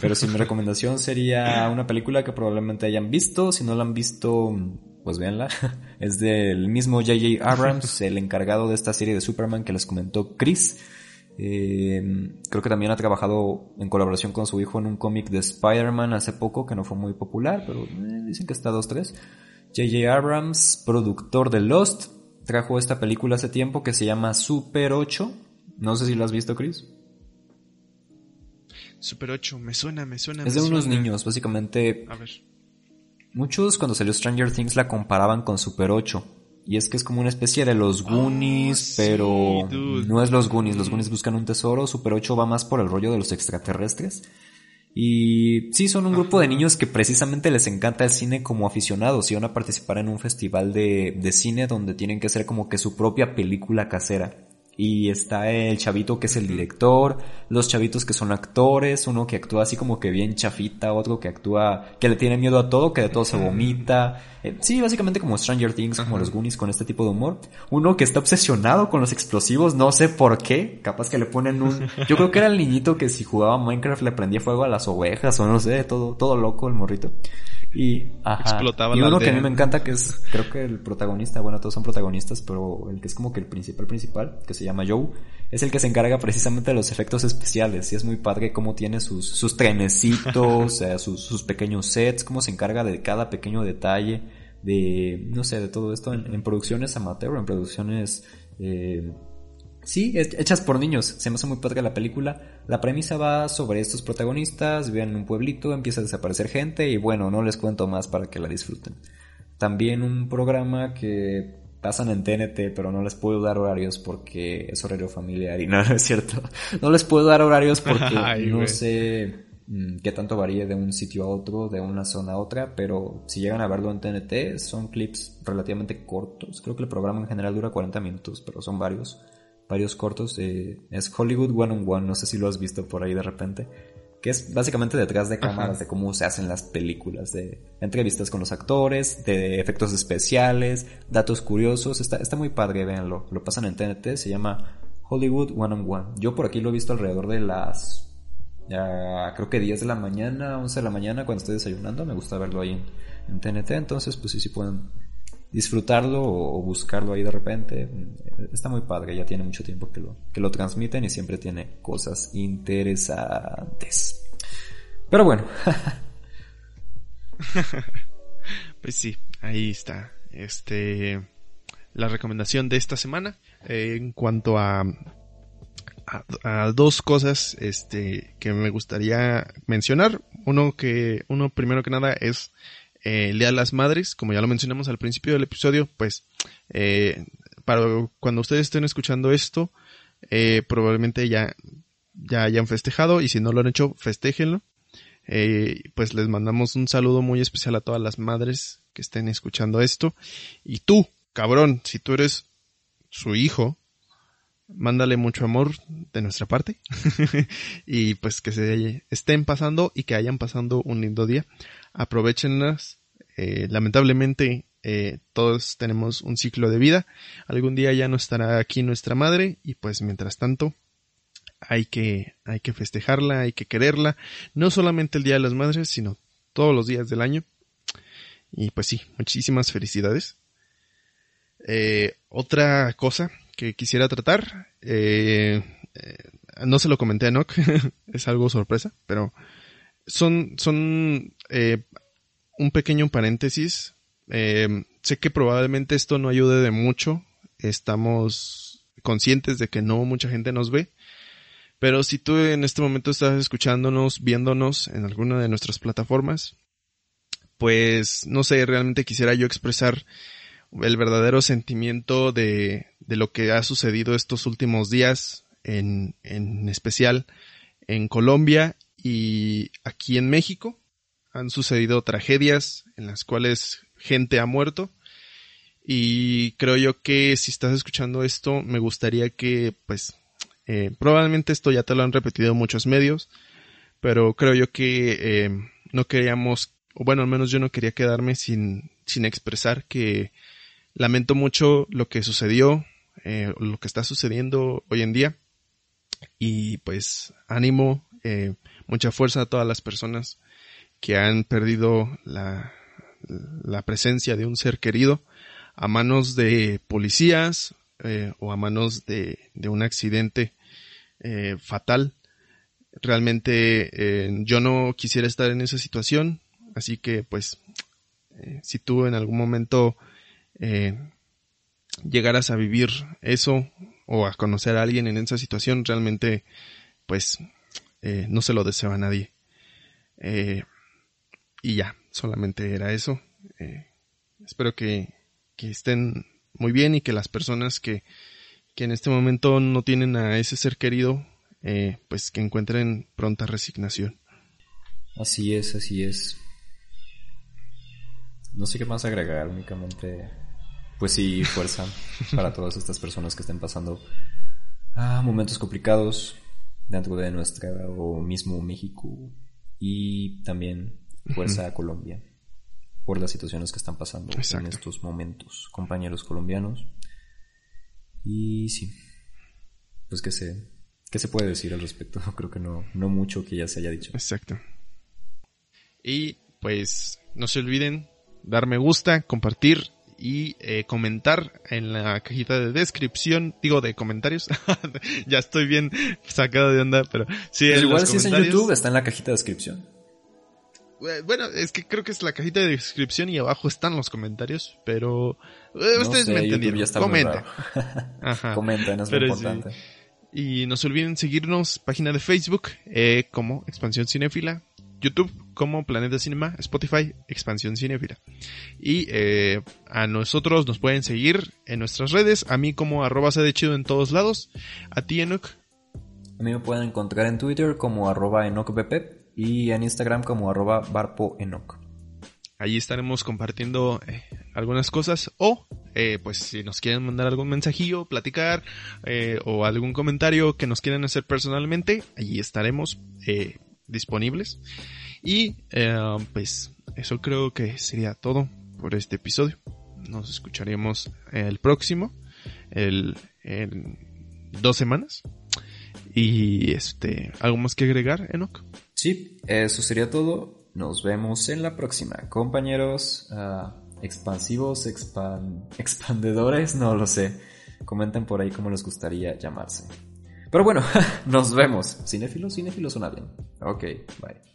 Pero sí, mi recomendación sería una película que probablemente hayan visto. Si no la han visto, pues véanla. Es del mismo J.J. Abrams, el encargado de esta serie de Superman que les comentó Chris. Eh, creo que también ha trabajado en colaboración con su hijo en un cómic de Spider-Man hace poco que no fue muy popular, pero eh, dicen que está 2-3. J.J. Abrams, productor de Lost, trajo esta película hace tiempo que se llama Super 8. No sé si la has visto, Chris. Super 8, me suena, me suena. Es me de unos suena. niños, básicamente. A ver. Muchos cuando salió Stranger Things la comparaban con Super 8. Y es que es como una especie de los Goonies, sí, pero no es los Goonies. Los Goonies buscan un tesoro. Super 8 va más por el rollo de los extraterrestres. Y sí, son un grupo de niños que precisamente les encanta el cine como aficionados y van a participar en un festival de, de cine donde tienen que hacer como que su propia película casera. Y está el chavito que es el director, los chavitos que son actores, uno que actúa así como que bien chafita, otro que actúa, que le tiene miedo a todo, que de todo se vomita. Eh, sí, básicamente como Stranger Things, como los Goonies con este tipo de humor. Uno que está obsesionado con los explosivos, no sé por qué, capaz que le ponen un... Yo creo que era el niñito que si jugaba Minecraft le prendía fuego a las ovejas o no sé, todo, todo loco el morrito. Y, ajá. Explotaba y uno que a mí me encanta que es, creo que el protagonista, bueno, todos son protagonistas, pero el que es como que el principal principal, que se llama Joe, es el que se encarga precisamente de los efectos especiales. Y es muy padre cómo tiene sus, sus trenecitos, eh, sus, sus pequeños sets, cómo se encarga de cada pequeño detalle, de, no sé, de todo esto en, producciones amateur, en producciones, eh, Sí, hechas por niños. Se me hace muy padre la película. La premisa va sobre estos protagonistas, viven en un pueblito, empieza a desaparecer gente y bueno, no les cuento más para que la disfruten. También un programa que pasan en TNT, pero no les puedo dar horarios porque es horario familiar y no, no es cierto. No les puedo dar horarios porque Ay, no sé mm, qué tanto varíe de un sitio a otro, de una zona a otra, pero si llegan a verlo en TNT son clips relativamente cortos. Creo que el programa en general dura 40 minutos, pero son varios varios cortos. eh, es Hollywood One on One, no sé si lo has visto por ahí de repente. Que es básicamente detrás de cámaras de cómo se hacen las películas, de entrevistas con los actores, de efectos especiales, datos curiosos. Está, está muy padre, véanlo. Lo pasan en TNT, se llama Hollywood One on One. Yo por aquí lo he visto alrededor de las. ya, creo que 10 de la mañana, 11 de la mañana, cuando estoy desayunando. Me gusta verlo ahí en, en TNT. Entonces, pues sí, sí pueden disfrutarlo o, buscarlo ahí de repente. Está muy padre, ya tiene mucho tiempo que lo, que lo transmiten y siempre tiene cosas interesantes. Pero bueno, Pues sí, ahí está. Este, la recomendación de esta semana eh, en cuanto a, a, a dos cosas, este, que me gustaría mencionar. Uno que, uno primero que nada es eh, el Día de las Madres, como ya lo mencionamos al principio del episodio, pues, eh, para cuando ustedes estén escuchando esto, eh, probablemente ya, ya hayan festejado y si no lo han hecho, festéjenlo. Eh, pues les mandamos un saludo muy especial a todas las madres que estén escuchando esto. Y tú, cabrón, si tú eres su hijo, mándale mucho amor de nuestra parte. y pues que se estén pasando y que hayan pasando un lindo día. Aprovechenlas. Eh, lamentablemente, eh, todos tenemos un ciclo de vida. Algún día ya no estará aquí nuestra madre y pues mientras tanto, hay que, hay que festejarla, hay que quererla, no solamente el Día de las Madres, sino todos los días del año. Y pues sí, muchísimas felicidades. Eh, otra cosa que quisiera tratar, eh, eh, no se lo comenté a Enoch, es algo sorpresa, pero son, son eh, un pequeño paréntesis. Eh, sé que probablemente esto no ayude de mucho, estamos conscientes de que no mucha gente nos ve, pero si tú en este momento estás escuchándonos, viéndonos en alguna de nuestras plataformas, pues no sé, realmente quisiera yo expresar el verdadero sentimiento de, de lo que ha sucedido estos últimos días, en, en especial en Colombia y aquí en México. Han sucedido tragedias en las cuales gente ha muerto. Y creo yo que si estás escuchando esto, me gustaría que, pues, eh, probablemente esto ya te lo han repetido muchos medios, pero creo yo que eh, no queríamos, o bueno, al menos yo no quería quedarme sin, sin expresar que lamento mucho lo que sucedió, eh, lo que está sucediendo hoy en día. Y pues ánimo, eh, mucha fuerza a todas las personas que han perdido la, la presencia de un ser querido a manos de policías eh, o a manos de, de un accidente eh, fatal. Realmente eh, yo no quisiera estar en esa situación, así que pues si tú en algún momento llegaras a vivir eso o a conocer a alguien en esa situación, realmente pues eh, no se lo deseo a nadie. Eh, y ya, solamente era eso. Eh, espero que, que estén muy bien y que las personas que, que en este momento no tienen a ese ser querido, pues que encuentren pronta resignación. así es, así es. No sé qué más agregar, únicamente, pues sí, fuerza para todas estas personas que estén pasando ah, momentos complicados dentro de nuestro mismo México y también fuerza a Colombia por las situaciones que están pasando en estos momentos, compañeros colombianos. Y sí, pues que se, ¿qué se puede decir al respecto? Creo que no, no mucho que ya se haya dicho. Exacto. Y pues no se olviden dar me gusta, compartir y eh, comentar en la cajita de descripción, digo de comentarios. ya estoy bien sacado de onda, pero sí. Pues igual si es en YouTube está en la cajita de descripción. Eh, bueno, es que creo que es la cajita de descripción y abajo están los comentarios, pero eh, ustedes me entendieron. Comenten. Comenten, es lo importante. Y no se olviden seguirnos página de Facebook eh, como Expansión Cinéfila, YouTube como Planeta Cinema, Spotify Expansión Cinéfila. Y eh, a nosotros nos pueden seguir en nuestras redes, a mí como arroba de chido en todos lados, a ti Enoch. A mí me pueden encontrar en Twitter como arroba EnochBP y en Instagram como arroba barpoenoc. Allí estaremos compartiendo eh, algunas cosas o eh, pues si nos quieren mandar algún mensajillo, platicar eh, o algún comentario que nos quieran hacer personalmente, allí estaremos disponibles. Y pues eso creo que sería todo por este episodio. Nos escucharemos el próximo, el, en dos semanas. Y este, ¿algo más que agregar, Enoch? Sí, eso sería todo. Nos vemos en la próxima. Compañeros ah, expansivos, expandedores, no lo sé. Comenten por ahí cómo les gustaría llamarse. Pero bueno, nos vemos. Cinéfilos, cinéfilos suena bien. Ok, bye.